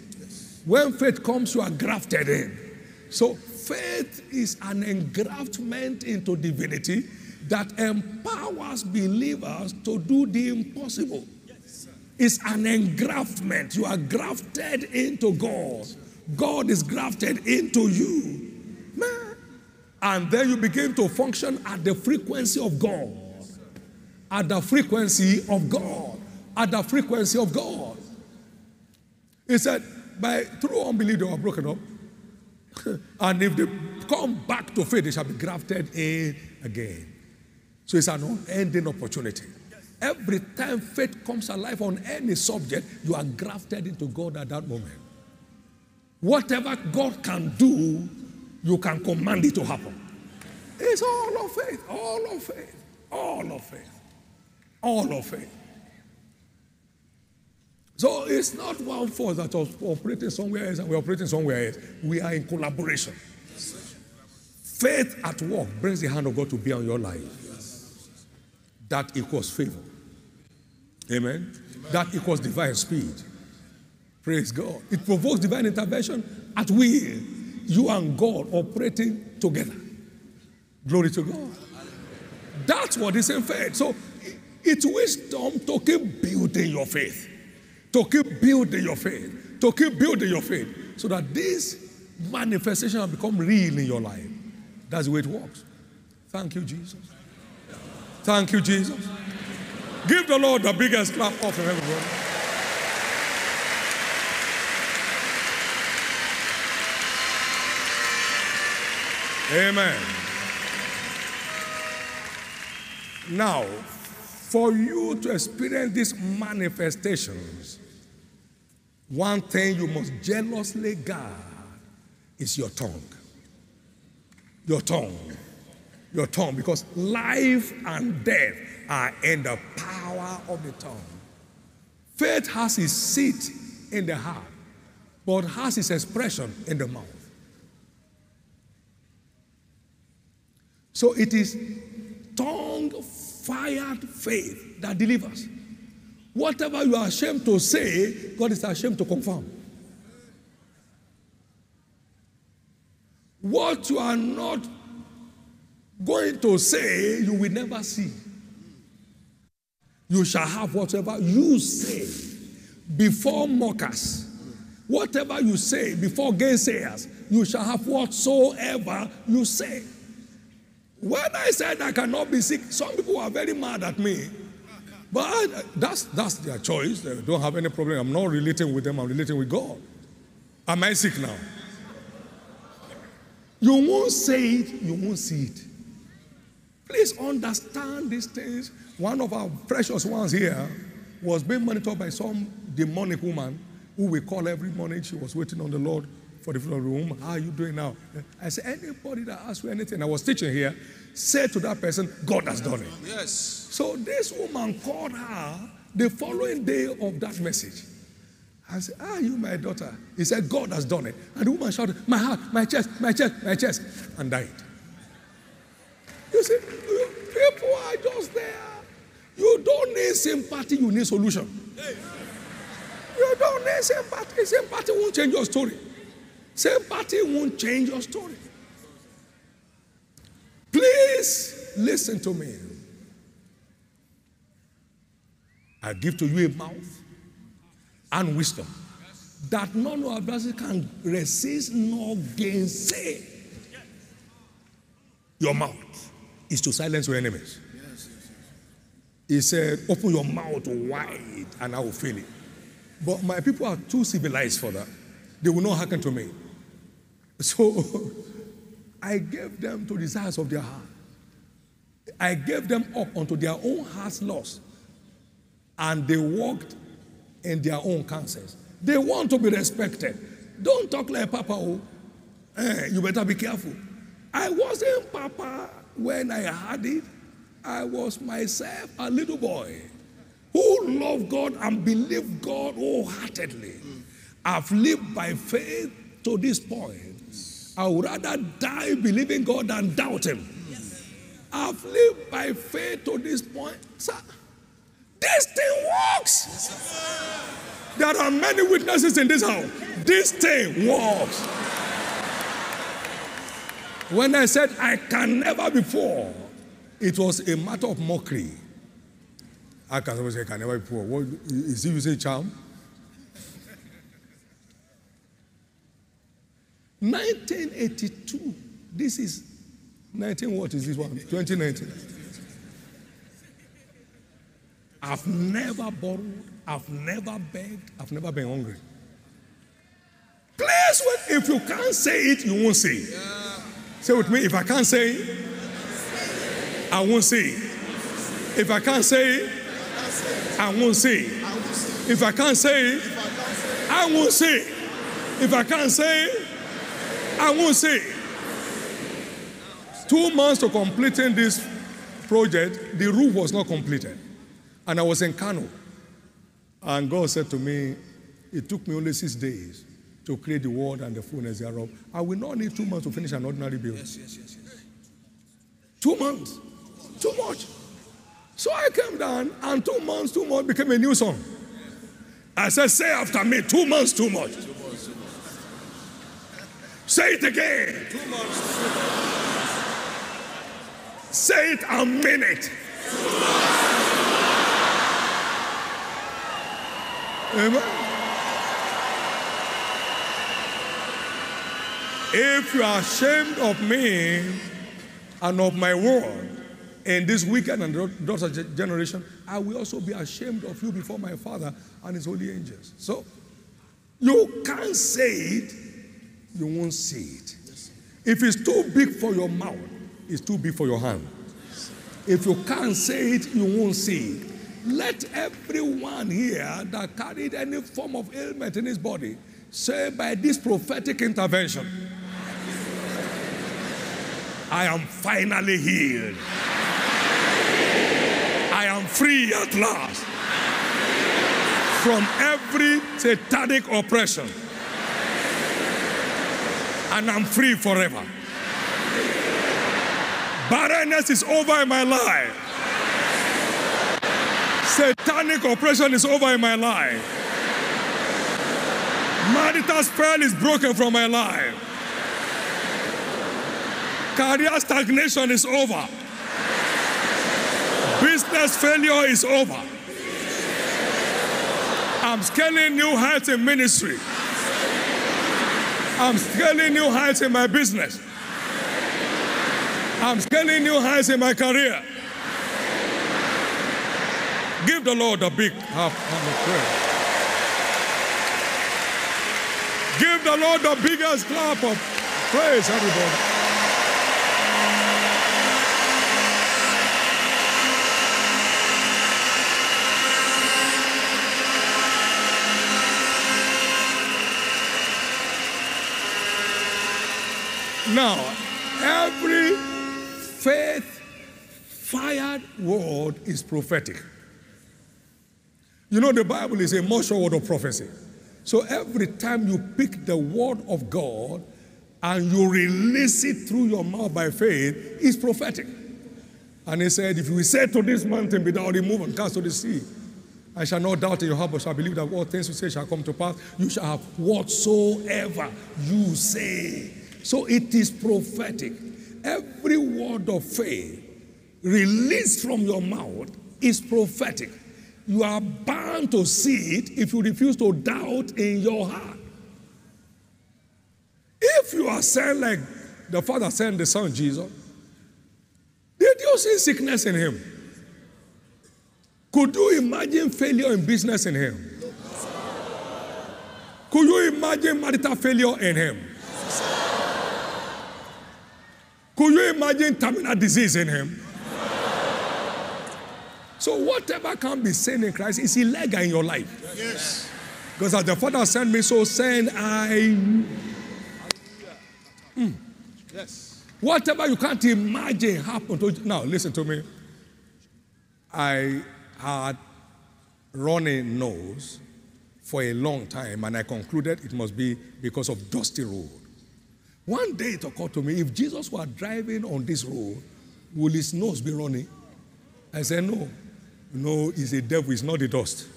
Speaker 1: When faith comes, you are grafted in. So, faith is an engraftment into divinity that empowers believers to do the impossible. It's an engraftment. You are grafted into God. God is grafted into you. Man. And then you begin to function at the frequency of God. At the frequency of God. At the frequency of God. He said, by through unbelief they were broken up. and if they come back to faith, they shall be grafted in again. So it's an unending opportunity. Every time faith comes alive on any subject, you are grafted into God at that moment. Whatever God can do, you can command it to happen. It's all of faith, all of faith, all of faith, all of faith. So it's not one force that is operating somewhere else and we're operating somewhere else. We are in collaboration. Faith at work brings the hand of God to be on your life. That equals favor. Amen. That equals divine speed. Praise God. It provokes divine intervention at will. You and God operating together. Glory to God. That's what is in faith. So it's wisdom to keep building your faith to keep building your faith, to keep building your faith, so that this manifestation will become real in your life. That's the way it works. Thank you, Jesus. Thank you, Jesus. Give the Lord the biggest clap of everybody. Amen. Now, for you to experience these manifestations, one thing you must jealously guard is your tongue. Your tongue. Your tongue, because life and death are in the power of the tongue. Faith has its seat in the heart, but has its expression in the mouth. So it is tongue fired faith that delivers. Whatever you are ashamed to say, God is ashamed to confirm. What you are not going to say, you will never see. You shall have whatever you say before mockers. Whatever you say before gainsayers, you shall have whatsoever you say. When I said I cannot be sick, some people are very mad at me. But I, that's, that's their choice. They don't have any problem. I'm not relating with them, I'm relating with God. Am I sick now? You won't say it, you won't see it. Please understand these things. One of our precious ones here was being monitored by some demonic woman who we call every morning. She was waiting on the Lord for the funeral room. How are you doing now? I said, anybody that asks you anything, I was teaching here, say to that person, God has done it.
Speaker 2: Yes.
Speaker 1: So this woman called her the following day of that message. I said, Ah, you my daughter. He said, God has done it. And the woman shouted, My heart, my chest, my chest, my chest, and died. You see, people are just there. You don't need sympathy, you need solution. You don't need sympathy. Sympathy won't change your story. Sympathy won't change your story. Please listen to me. I give to you a mouth and wisdom that none of us can resist nor gainsay. Your mouth is to silence your enemies. He said, Open your mouth wide and I will fill it. But my people are too civilized for that. They will not hearken to me. So I gave them to desires of their heart. I gave them up unto their own heart's loss. And they walked in their own counsels. They want to be respected. Don't talk like Papa. Oh. Eh, you better be careful. I wasn't Papa when I had it. I was myself a little boy who loved God and believed God wholeheartedly. I've lived by faith to this point. I would rather die believing God than doubt Him. I've lived by faith to this point. Sir, this thing works. There are many witnesses in this house. This thing works. When I said I can never before, it was a matter of mockery. I can always say I can never before. What is he using charm? 1982. This is 19. What is this one? 2019. I've never borrowed. I've never begged. I've never been hungry. Please, if you can't say it, you won't say it. Yeah. Say with me, if I can't say it, I won't say it. If I can't say it, I won't say it. If I can't say it, I won't say it. If I can't say it, I won't say. Two months to completing this project, the roof was not completed. And I was in Kano. And God said to me, It took me only six days to create the world and the fullness thereof. I will not need two months to finish an ordinary building. Yes, yes, yes, yes. Two months. Too much. So I came down, and two months, two months became a new song. I said, Say after me, two months, too much. Two months, two months. Say it again. Say it a minute. Amen. If you are ashamed of me and of my word in this wicked and daughter generation, I will also be ashamed of you before my Father and his holy angels. So you can't say it, you won't see it. If it's too big for your mouth, it's too big for your hand. If you can't say it, you won't see it. Let everyone here that carried any form of ailment in his body say, by this prophetic intervention, I am finally healed. I am free at last from every satanic oppression. And I'm free forever. Barrenness is over in my life. Satanic oppression is over in my life. Marital spell is broken from my life. Career stagnation is over. Business failure is over. I'm scaling new heights in ministry. I'm scaling new heights in my business. I'm scaling new heights in my career. Give the Lord a big half hand of praise. Give the Lord the biggest clap of praise, everybody. Now, every faith fired word is prophetic. You know, the Bible is a much word of prophecy. So every time you pick the word of God and you release it through your mouth by faith, it's prophetic. And he said, If you say to this mountain, be thou removed and cast to the sea, I shall not doubt in your heart, but shall believe that all things you say shall come to pass. You shall have whatsoever you say. So it is prophetic. Every word of faith released from your mouth is prophetic. You are bound to see it if you refuse to doubt in your heart. If you are saying like the Father sent the Son Jesus, did you see sickness in him? Could you imagine failure in business in him? Could you imagine marital failure in him? Could you imagine terminal disease in him? So whatever can be seen in Christ is illegal in your life. Yes. Because as the Father sent me, so send I. Mm. Yes. Whatever you can't imagine happened to you. Now listen to me. I had runny nose for a long time, and I concluded it must be because of dusty road. One day it occurred to me if Jesus were driving on this road, will his nose be running? I said, No. No, he's a devil, it's not the dust.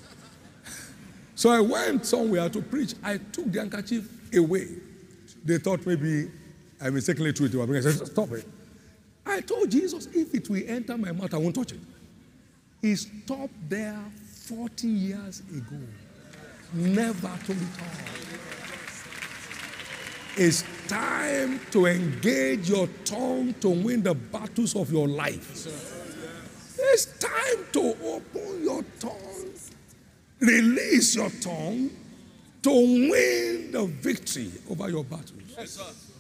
Speaker 1: so I went somewhere to preach. I took the handkerchief away. They thought maybe I mistakenly threw it away. I said, Stop it. I told Jesus, if it will enter my mouth, I won't touch it. He stopped there 40 years ago, never to return. It's time to engage your tongue to win the battles of your life. It's time to open your tongue, release your tongue to win the victory over your battles. Yes,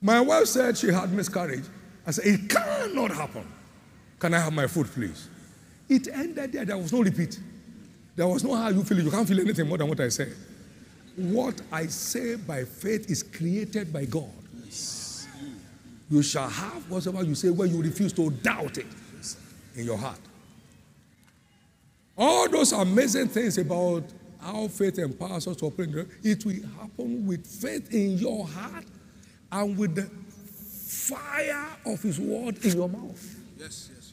Speaker 1: My wife said she had miscarriage. I said, It cannot happen. Can I have my food, please? It ended there. There was no repeat. There was no how you feel. You can't feel anything more than what I said. What I say by faith is created by God. Yes. You shall have whatever you say when you refuse to doubt it in your heart. All those amazing things about how faith empowers us to operate, it will happen with faith in your heart and with the fire of His word in your mouth. Yes, yes, yes.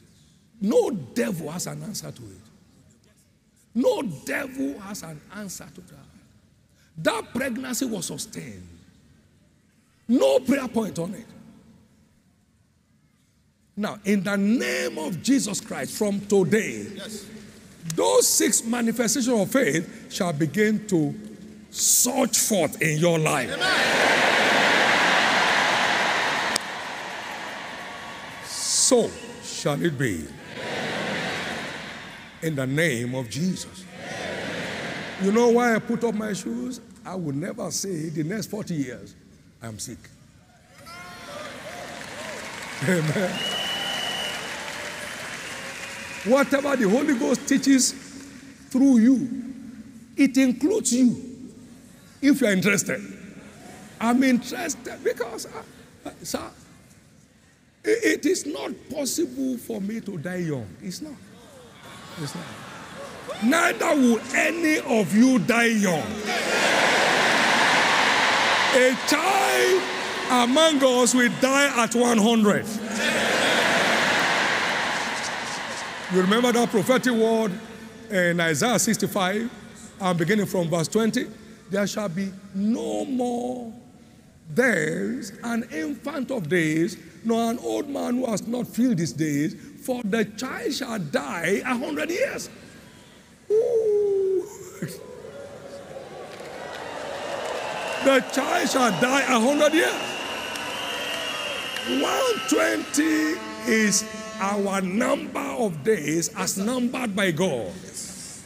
Speaker 1: No devil has an answer to it. No devil has an answer to that. That pregnancy was sustained. No prayer point on it. Now, in the name of Jesus Christ, from today, yes. those six manifestations of faith shall begin to search forth in your life. Amen. So shall it be. In the name of Jesus. You know why I put up my shoes? I will never say the next 40 years I'm sick. Amen. Whatever the Holy Ghost teaches through you, it includes you if you're interested. I'm interested because, uh, uh, sir, it is not possible for me to die young. It's not. It's not. Neither will any of you die young. A child among us will die at 100. You remember that prophetic word in Isaiah 65, and beginning from verse 20? There shall be no more there's an infant of days, nor an old man who has not filled his days, for the child shall die a hundred years. The child shall die a hundred years. 120 is our number of days as numbered by God.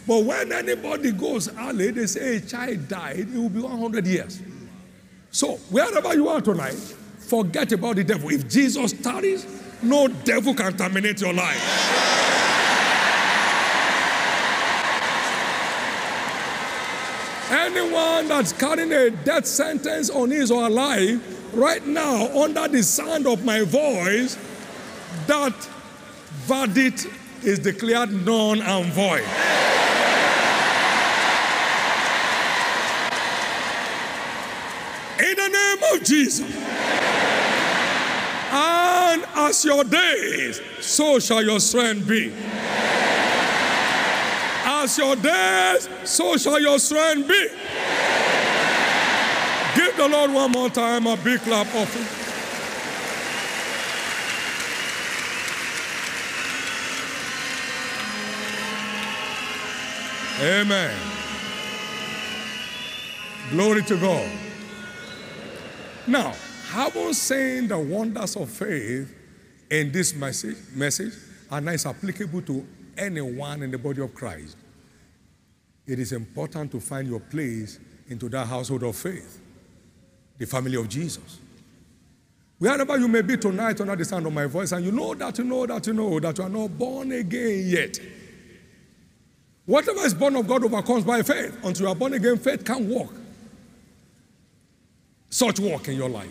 Speaker 1: But when anybody goes early, they say a child died, it will be 100 years. So, wherever you are tonight, forget about the devil. If Jesus tarries, no devil can terminate your life. Anyone that's carrying a death sentence on his or her life, right now, under the sound of my voice, that verdict is declared null and void. In the name of Jesus. And as your days, so shall your strength be. As your days, so shall your strength be. Give the Lord one more time a big clap offering. Amen. Glory to God. Now, having seen the wonders of faith in this message, message, and it's applicable to anyone in the body of Christ, it is important to find your place into that household of faith, the family of Jesus. Wherever you may be tonight under the sound of my voice, and you know that you know that you know that you are not born again yet. Whatever is born of God overcomes by faith. Until you are born again, faith can walk. Such walk in your life.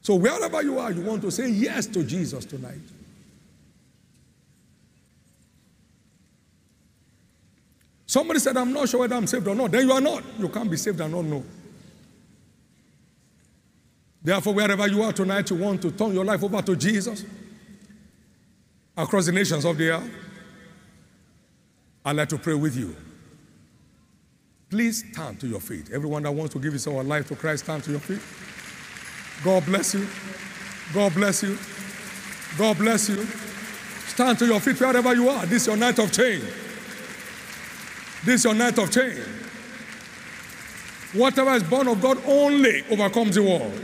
Speaker 1: So wherever you are, you want to say yes to Jesus tonight. Somebody said, I'm not sure whether I'm saved or not. Then you are not. You can't be saved and not know. Therefore, wherever you are tonight, you want to turn your life over to Jesus across the nations of the earth. I'd like to pray with you. Please stand to your feet. Everyone that wants to give his own life to Christ, stand to your feet. God bless you. God bless you. God bless you. Stand to your feet wherever you are. This is your night of change. This is your night of change. Whatever is born of God only overcomes the world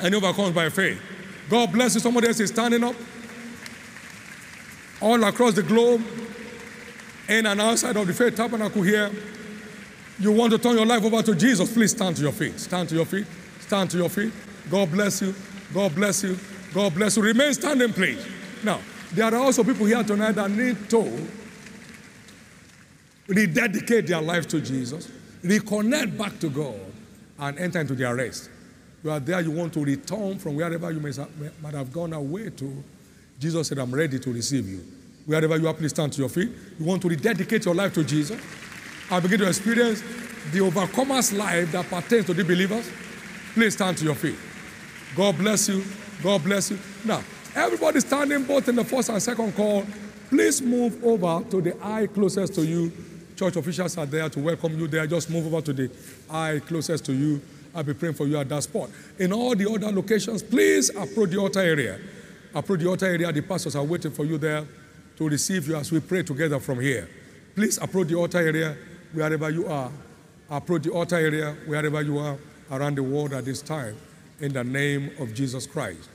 Speaker 1: and overcomes by faith. God bless you. Somebody else is standing up all across the globe, in and outside of the faith tabernacle here. You want to turn your life over to Jesus, please stand to your feet. Stand to your feet. Stand to your feet. God bless you. God bless you. God bless you. Remain standing, please. Now, there are also people here tonight that need to rededicate their life to Jesus, reconnect back to God, and enter into their rest. You are there, you want to return from wherever you may, might have gone away to. Jesus said, I'm ready to receive you. Wherever you are, please stand to your feet. You want to rededicate your life to Jesus and begin to experience the overcomer's life that pertains to the believers. Please stand to your feet. God bless you. God bless you. Now, everybody standing both in the first and second call, please move over to the eye closest to you. Church officials are there to welcome you there. Just move over to the aisle closest to you. I'll be praying for you at that spot. In all the other locations, please approach the altar area. Approach the altar area. The pastors are waiting for you there to receive you as we pray together from here. Please approach the altar area wherever you are. Approach the altar area wherever you are around the world at this time in the name of Jesus Christ.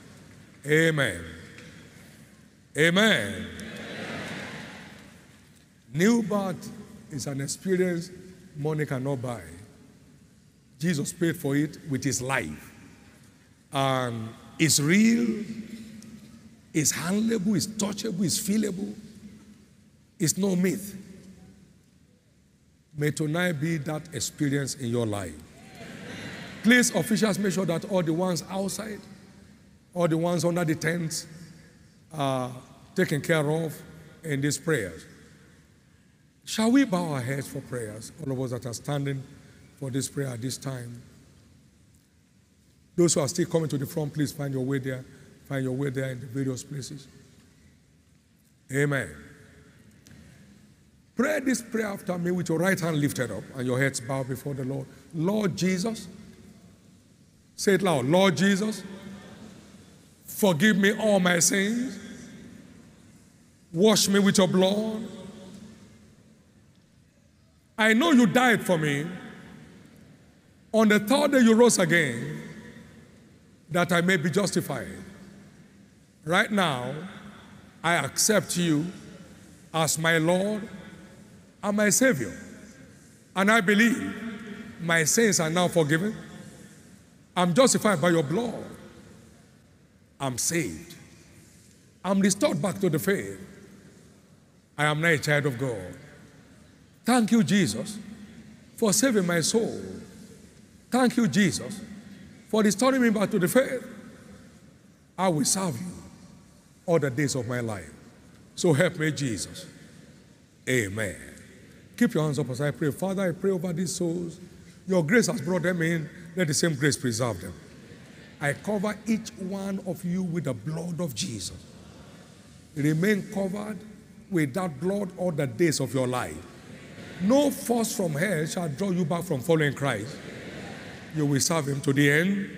Speaker 1: Amen. Amen. Amen. New birth is an experience money cannot buy. Jesus paid for it with his life. And it's real, it's handleable, it's touchable, it's feelable. It's no myth. May tonight be that experience in your life. Please, officials, make sure that all the ones outside, all the ones under the tents are taken care of in these prayers. Shall we bow our heads for prayers? All of us that are standing for this prayer at this time. Those who are still coming to the front, please find your way there. Find your way there in the various places. Amen. Pray this prayer after me with your right hand lifted up and your heads bowed before the Lord. Lord Jesus, Say it loud. Lord Jesus, forgive me all my sins. Wash me with your blood. I know you died for me. On the third day, you rose again that I may be justified. Right now, I accept you as my Lord and my Savior. And I believe my sins are now forgiven. I'm justified by your blood. I'm saved. I'm restored back to the faith. I am now a child of God. Thank you, Jesus, for saving my soul. Thank you, Jesus, for restoring me back to the faith. I will serve you all the days of my life. So help me, Jesus. Amen. Keep your hands up as I pray. Father, I pray over these souls. Your grace has brought them in. Let the same grace preserve them. I cover each one of you with the blood of Jesus. Remain covered with that blood all the days of your life. No force from hell shall draw you back from following Christ. You will serve him to the end.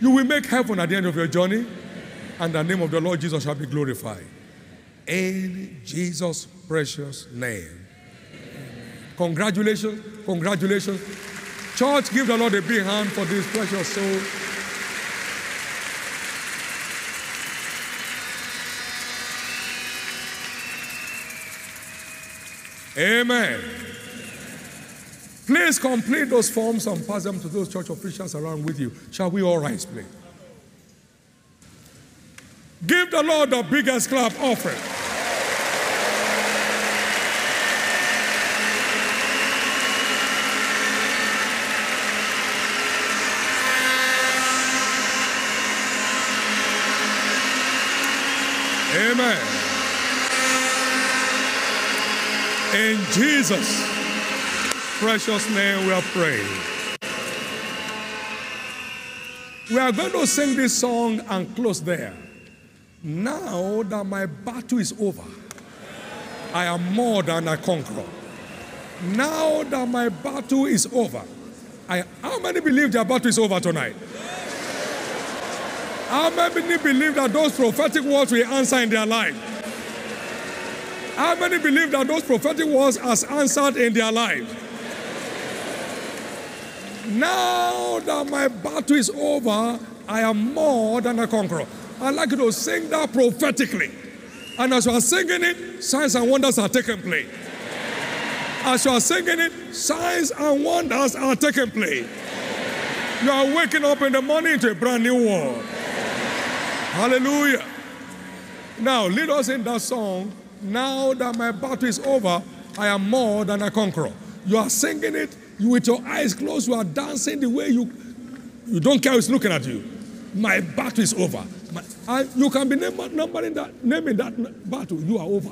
Speaker 1: You will make heaven at the end of your journey, and the name of the Lord Jesus shall be glorified. In Jesus' precious name. Congratulations, congratulations. Church, give the Lord a big hand for this precious soul. Amen. Please complete those forms and pass them to those church officials around with you. Shall we all rise, please? Give the Lord the biggest clap offering. Amen. In Jesus' precious name we are praying. We are going to sing this song and close there. Now that my battle is over, I am more than a conqueror. Now that my battle is over, I, how many believe their battle is over tonight? How many believe that those prophetic words will answer in their life? How many believe that those prophetic words has answered in their life? Now that my battle is over, I am more than a conqueror. I'd like you to sing that prophetically. And as you are singing it, signs and wonders are taking place. As you are singing it, signs and wonders are taking place. You are waking up in the morning to a brand new world. Hallelujah. Now, lead us in that song. Now that my battle is over, I am more than a conqueror. You are singing it you, with your eyes closed, you are dancing the way you you don't care who's looking at you. My battle is over. My, I, you can be name, numbering that, naming that battle. You are over.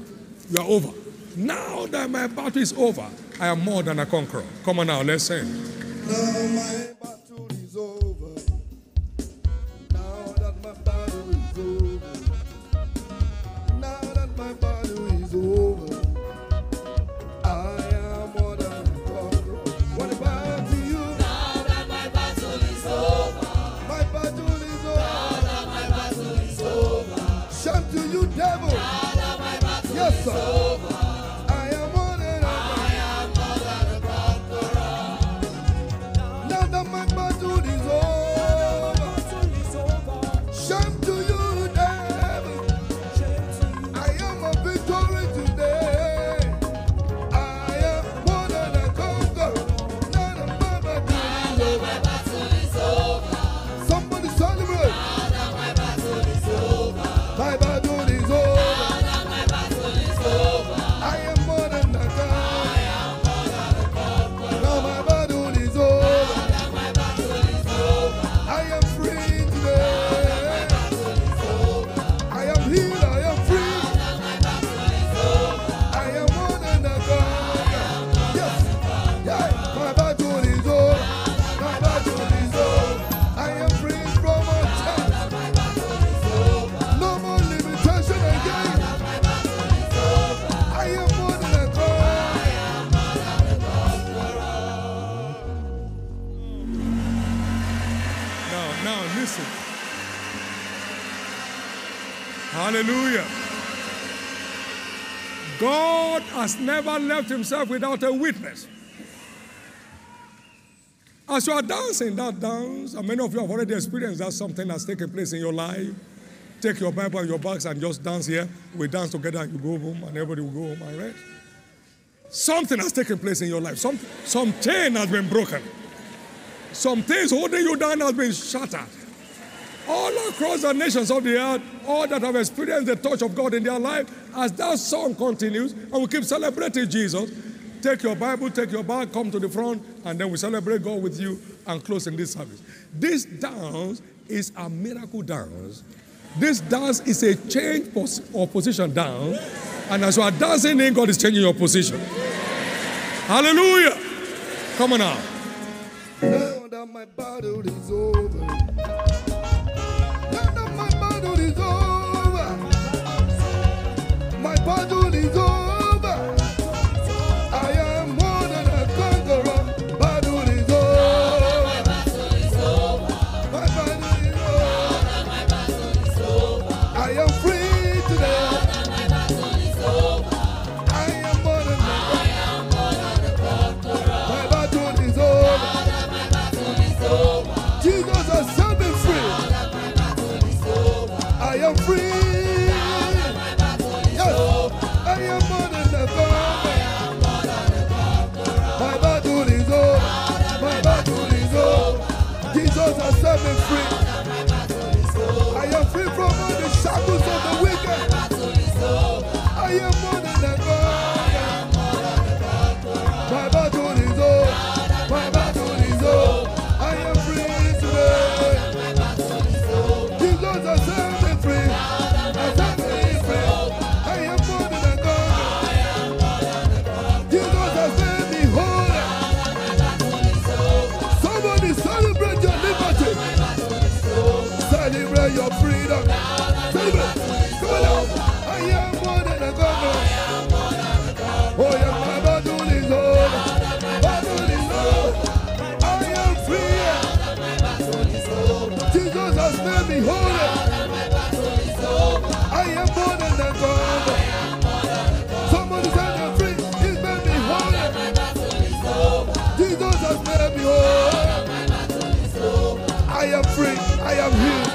Speaker 1: You are over. Now that my battle is over, I am more than a conqueror. Come on now, let's sing.
Speaker 2: Devil.
Speaker 3: now that my battle
Speaker 2: Yes,
Speaker 3: is
Speaker 2: sir.
Speaker 1: has never left himself without a witness. As you are dancing that dance, and many of you have already experienced that something has taken place in your life. Take your Bible and your box and just dance here. We dance together and you go home and everybody will go home alright? Something has taken place in your life. Some, some chain has been broken. Some things holding you down has been shattered all across the nations of the earth, all that have experienced the touch of God in their life, as that song continues, and we keep celebrating Jesus, take your Bible, take your bag, come to the front, and then we celebrate God with you and close in this service. This dance is a miracle dance. This dance is a change pos- position dance. And as you are dancing in, God is changing your position. Hallelujah. Come on now.
Speaker 2: Now that my battle is over. battle is over. My battle is over. Jesus. I am free. I am healed.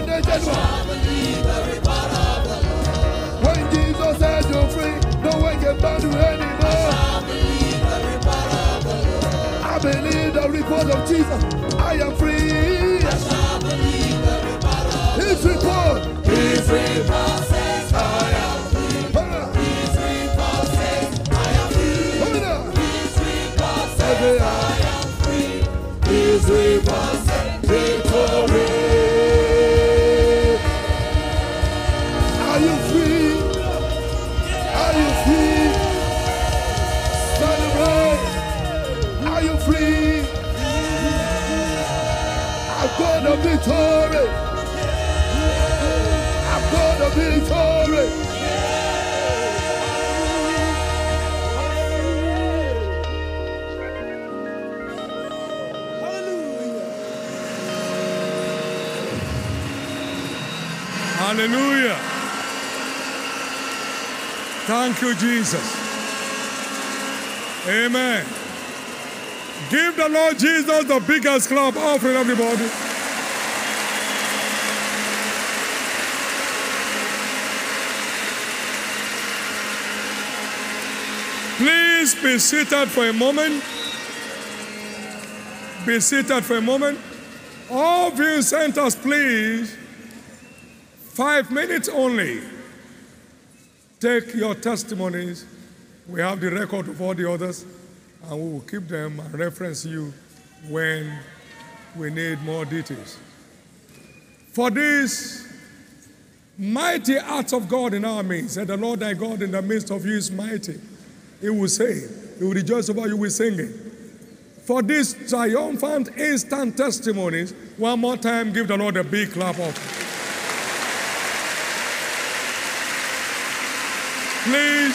Speaker 2: Naked one. When Jesus said you're free, no one can bind you anymore. I believe the report of Jesus. I am free. His report.
Speaker 3: His report says I am free. His report says I am free. says I am free.
Speaker 2: His report
Speaker 1: Hallelujah. Thank you, Jesus. Amen. Give the Lord Jesus the biggest clap offering, everybody. Please be seated for a moment. Be seated for a moment. All viewing centers, please. Five minutes only. Take your testimonies. We have the record of all the others, and we will keep them and reference you when we need more details. For this mighty acts of God in our midst, and the Lord thy God in the midst of you is mighty. He will say, He will rejoice over you with singing. For these triumphant instant testimonies, one more time, give the Lord a big clap of. Please,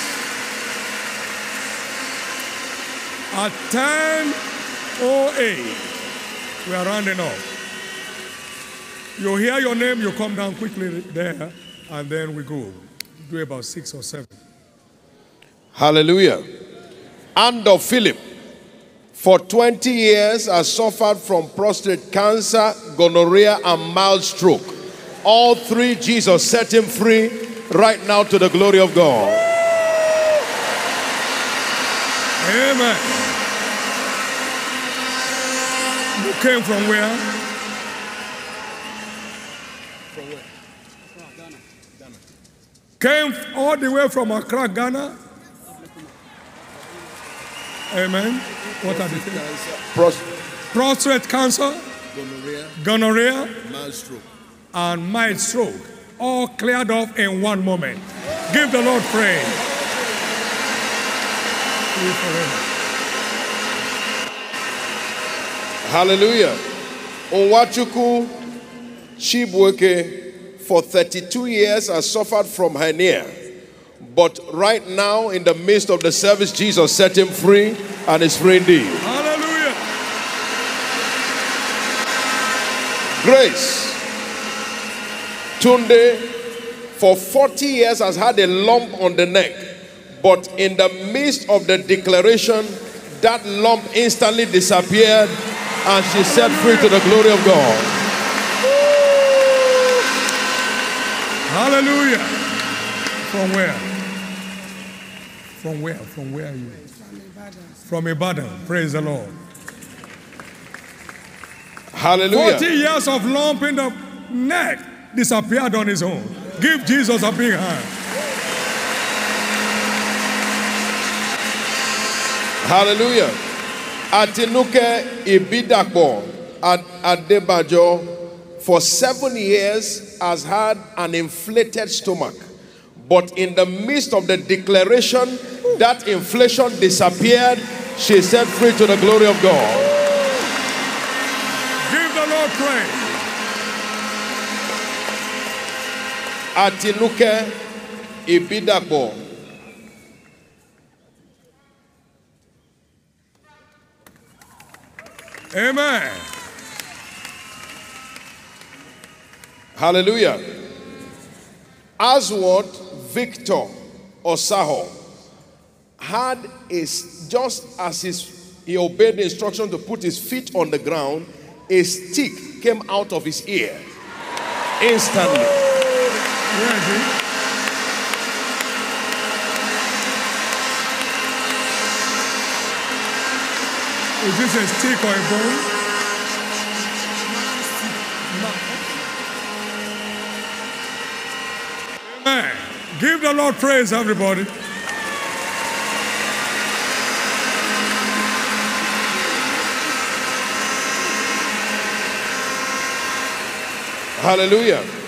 Speaker 1: at 10.08, we are rounding off. You hear your name, you come down quickly there, and then we go. Do about six or seven.
Speaker 4: Hallelujah. And of Philip, for 20 years has suffered from prostate cancer, gonorrhea, and mild stroke. All three, Jesus set him free right now to the glory of God.
Speaker 1: Amen. You came from where? From where? From Ghana. Ghana. Came all the way from Accra, Ghana. Amen. What are the things?
Speaker 4: Pros-
Speaker 1: Prostate cancer,
Speaker 4: gonorrhea,
Speaker 1: gonorrhea,
Speaker 4: mild stroke.
Speaker 1: and mild stroke. All cleared off in one moment. Give the Lord praise.
Speaker 4: Hallelujah. Onwachuku Chibweke for 32 years has suffered from hernia. But right now, in the midst of the service, Jesus set him free and is free indeed.
Speaker 1: Hallelujah.
Speaker 4: Grace. Tunde, for 40 years, has had a lump on the neck. But in the midst of the declaration, that lump instantly disappeared and she set free to the glory of God.
Speaker 1: Hallelujah. From where? From where? From where are you? From Ibadan. Praise the Lord.
Speaker 4: Hallelujah.
Speaker 1: 40 years of lump in the neck disappeared on his own. Give Jesus a big hand.
Speaker 4: Hallelujah. Atinuke Ibidapo at Adebajo for seven years has had an inflated stomach. But in the midst of the declaration, that inflation disappeared. She set free to the glory of God.
Speaker 1: Give the Lord praise.
Speaker 4: Atinuke Ibidapo.
Speaker 1: Amen.
Speaker 4: Hallelujah. Aswad Victor Osaho had is just as his, he obeyed the instruction to put his feet on the ground, a stick came out of his ear. Instantly.
Speaker 1: It? Is this a stick or a bone? Amen. Give the Lord praise, everybody.
Speaker 4: Hallelujah.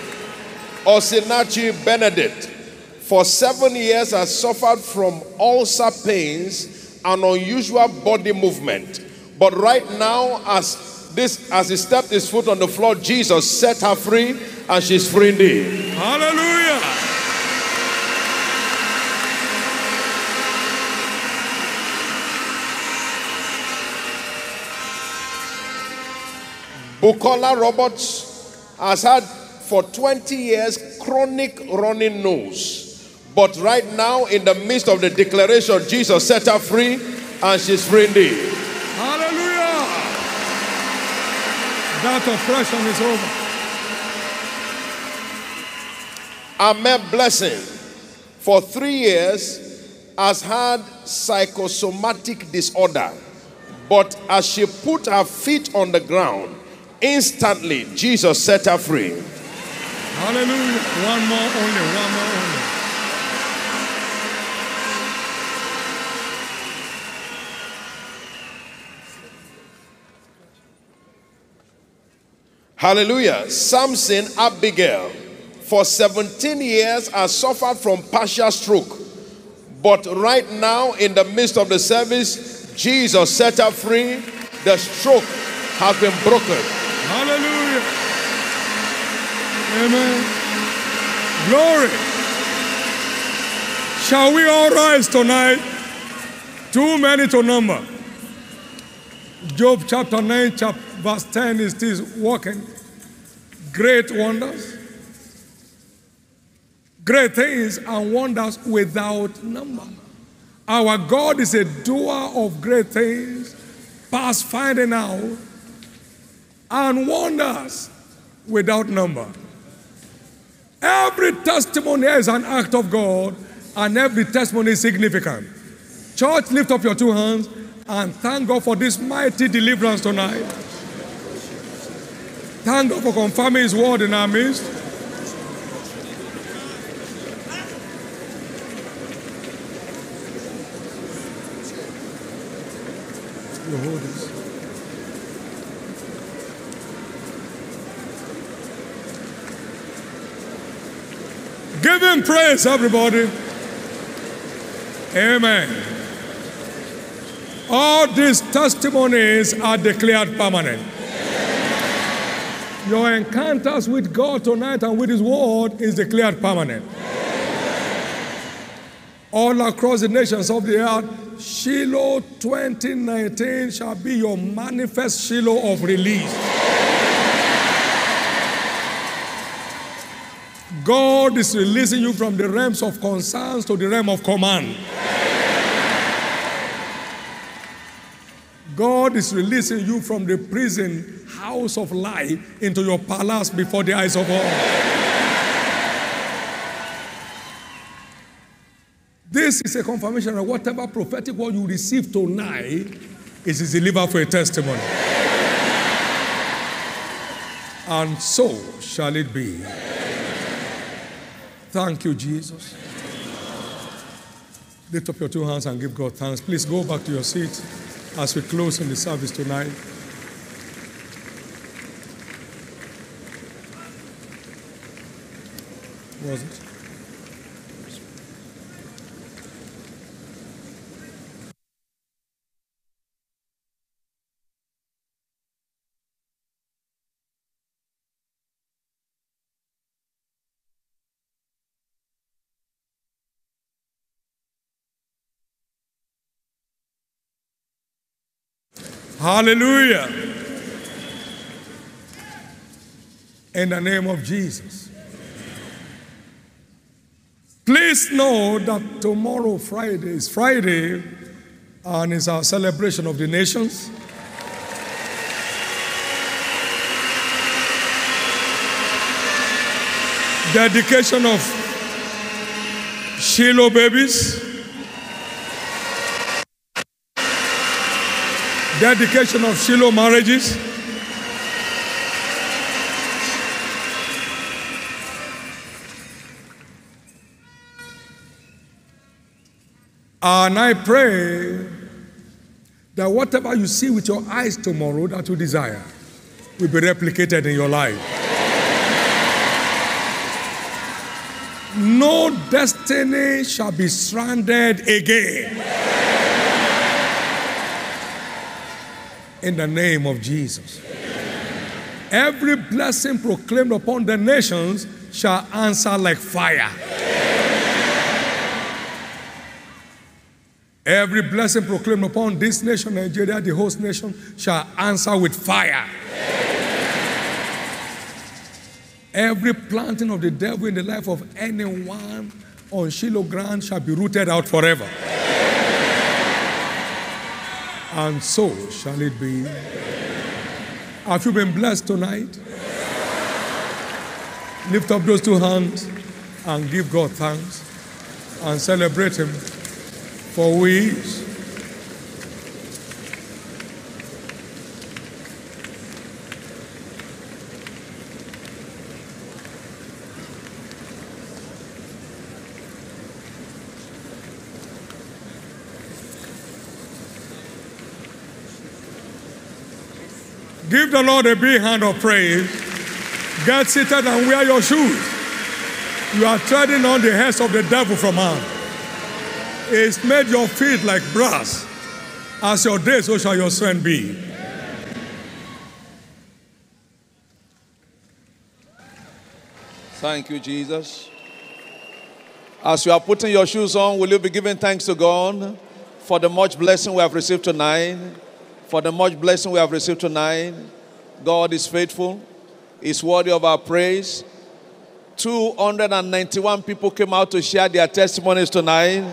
Speaker 4: Osinachi Benedict, for seven years has suffered from ulcer pains and unusual body movement. But right now, as this as he stepped his foot on the floor, Jesus set her free, and she's free indeed.
Speaker 1: Hallelujah.
Speaker 4: Bukola Roberts has had for 20 years chronic running nose. But right now, in the midst of the declaration, Jesus set her free and she's free indeed.
Speaker 1: Hallelujah. That oppression is over.
Speaker 4: Ahmed Blessing, for three years, has had psychosomatic disorder. But as she put her feet on the ground, instantly Jesus set her free.
Speaker 1: Hallelujah. One more only. One more only.
Speaker 4: Hallelujah. Samson Abigail, for 17 years, I suffered from partial stroke. But right now, in the midst of the service, Jesus set her free. The stroke has been broken.
Speaker 1: Hallelujah. Amen. Glory. Shall we all rise tonight? Too many to number. Job chapter 9, chap- verse 10 is this working. Great wonders. Great things and wonders without number. Our God is a doer of great things, past finding out, and wonders without number. Every testimony is an act of God, and every testimony is significant. Church, lift up your two hands and thank God for this mighty deliverance tonight. Thank God for confirming His word in our midst this. Give praise, everybody. Amen. All these testimonies are declared permanent. Your encounters with God tonight and with His Word is declared permanent. All across the nations of the earth, Shiloh 2019 shall be your manifest Shiloh of release. God is releasing you from the realms of concerns to the realm of command. God is releasing you from the prison house of life into your palace before the eyes of all. This is a confirmation of whatever prophetic word you receive tonight is delivered for a testimony. And so shall it be. Thank you, Jesus. Lift up your two hands and give God thanks. Please go back to your seat as we close in the service tonight. Was it? Hallelujah. In the name of Jesus. Please know that tomorrow, Friday, is Friday and it's our celebration of the nations. Dedication of Shiloh babies. Dedication of Shiloh marriages. And I pray that whatever you see with your eyes tomorrow that you desire will be replicated in your life. No destiny shall be stranded again. In the name of Jesus. Every blessing proclaimed upon the nations shall answer like fire. Every blessing proclaimed upon this nation, Nigeria, the host nation, shall answer with fire. Every planting of the devil in the life of anyone on Shiloh ground shall be rooted out forever. And so shall it be. Have you been blessed tonight? Lift up those two hands and give God thanks and celebrate Him for who the Lord a big hand of praise. Get seated and wear your shoes. You are treading on the heads of the devil from hand. It's made your feet like brass. As your day, so shall your strength be.
Speaker 5: Thank you, Jesus. As you are putting your shoes on, will you be giving thanks to God for the much blessing we have received tonight? For the much blessing we have received tonight. God is faithful, is worthy of our praise. 291 people came out to share their testimonies tonight.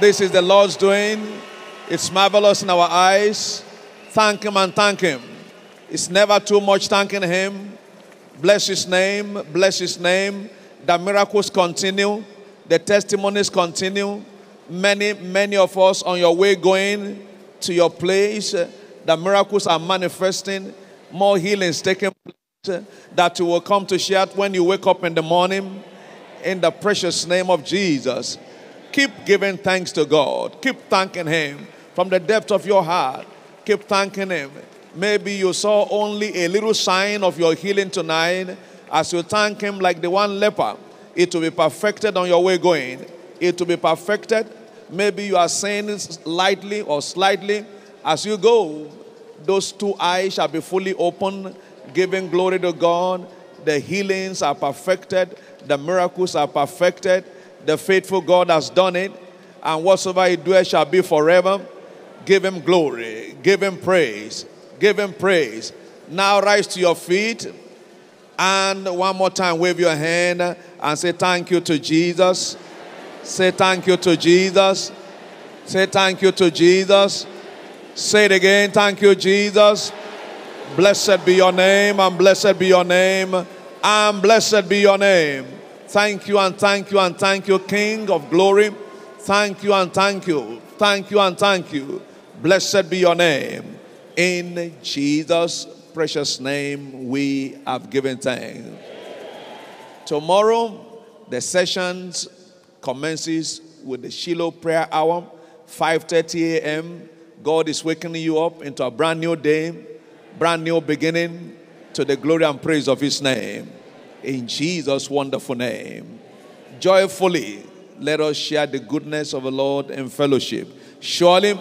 Speaker 5: This is the Lord's doing. It's marvelous in our eyes. Thank Him and thank Him. It's never too much thanking Him. Bless His name. Bless His name. The miracles continue. The testimonies continue. Many, many of us on your way going to your place, the miracles are manifesting. More healings taking place that you will come to share when you wake up in the morning. In the precious name of Jesus. Keep giving thanks to God. Keep thanking Him from the depth of your heart. Keep thanking Him. Maybe you saw only a little sign of your healing tonight. As you thank Him, like the one leper, it will be perfected on your way going. It will be perfected. Maybe you are saying it lightly or slightly. As you go, those two eyes shall be fully open, giving glory to God. The healings are perfected, the miracles are perfected. The faithful God has done it, and whatsoever He doeth shall be forever. Give Him glory, give Him praise, give Him praise. Now rise to your feet, and one more time wave your hand and say thank you to Jesus. Say thank you to Jesus. Say thank you to Jesus. Say it again. Thank you, Jesus. Blessed be your name, and blessed be your name, and blessed be your name. Thank you, and thank you, and thank you, King of glory. Thank you, and thank you. Thank you, and thank you. Blessed be your name. In Jesus' precious name, we have given thanks. Tomorrow, the sessions commences with the Shiloh prayer hour, 5:30 a.m. God is waking you up into a brand new day, brand new beginning to the glory and praise of his name. In Jesus' wonderful name. Joyfully, let us share the goodness of the Lord in fellowship. Surely,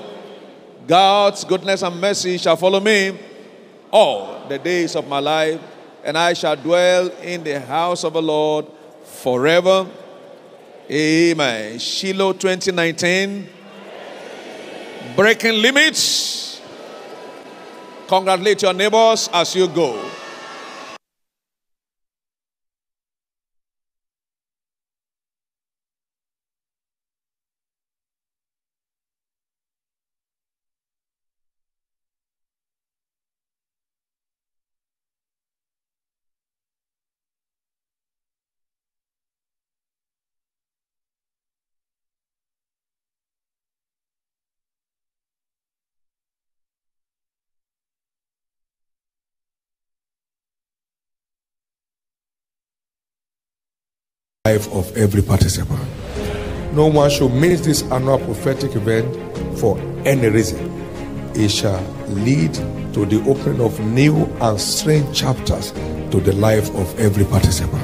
Speaker 5: God's goodness and mercy shall follow me all the days of my life, and I shall dwell in the house of the Lord forever. Amen. Shiloh 2019. Breaking limits. Congratulate your neighbors as you go.
Speaker 1: Life of every participant. No one should miss this annual prophetic event for any reason. It shall lead to the opening of new and strange chapters to the life of every participant.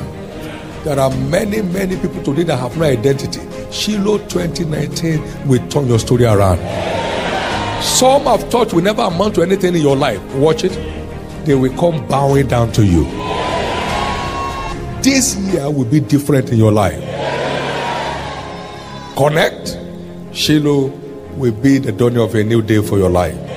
Speaker 1: There are many, many people today that have no identity. Shiloh 2019 will turn your story around. Some have thought will never amount to anything in your life. Watch it. They will come bowing down to you. This year will be different in your life. Connect. Shiloh will be the dawning of a new day for your life.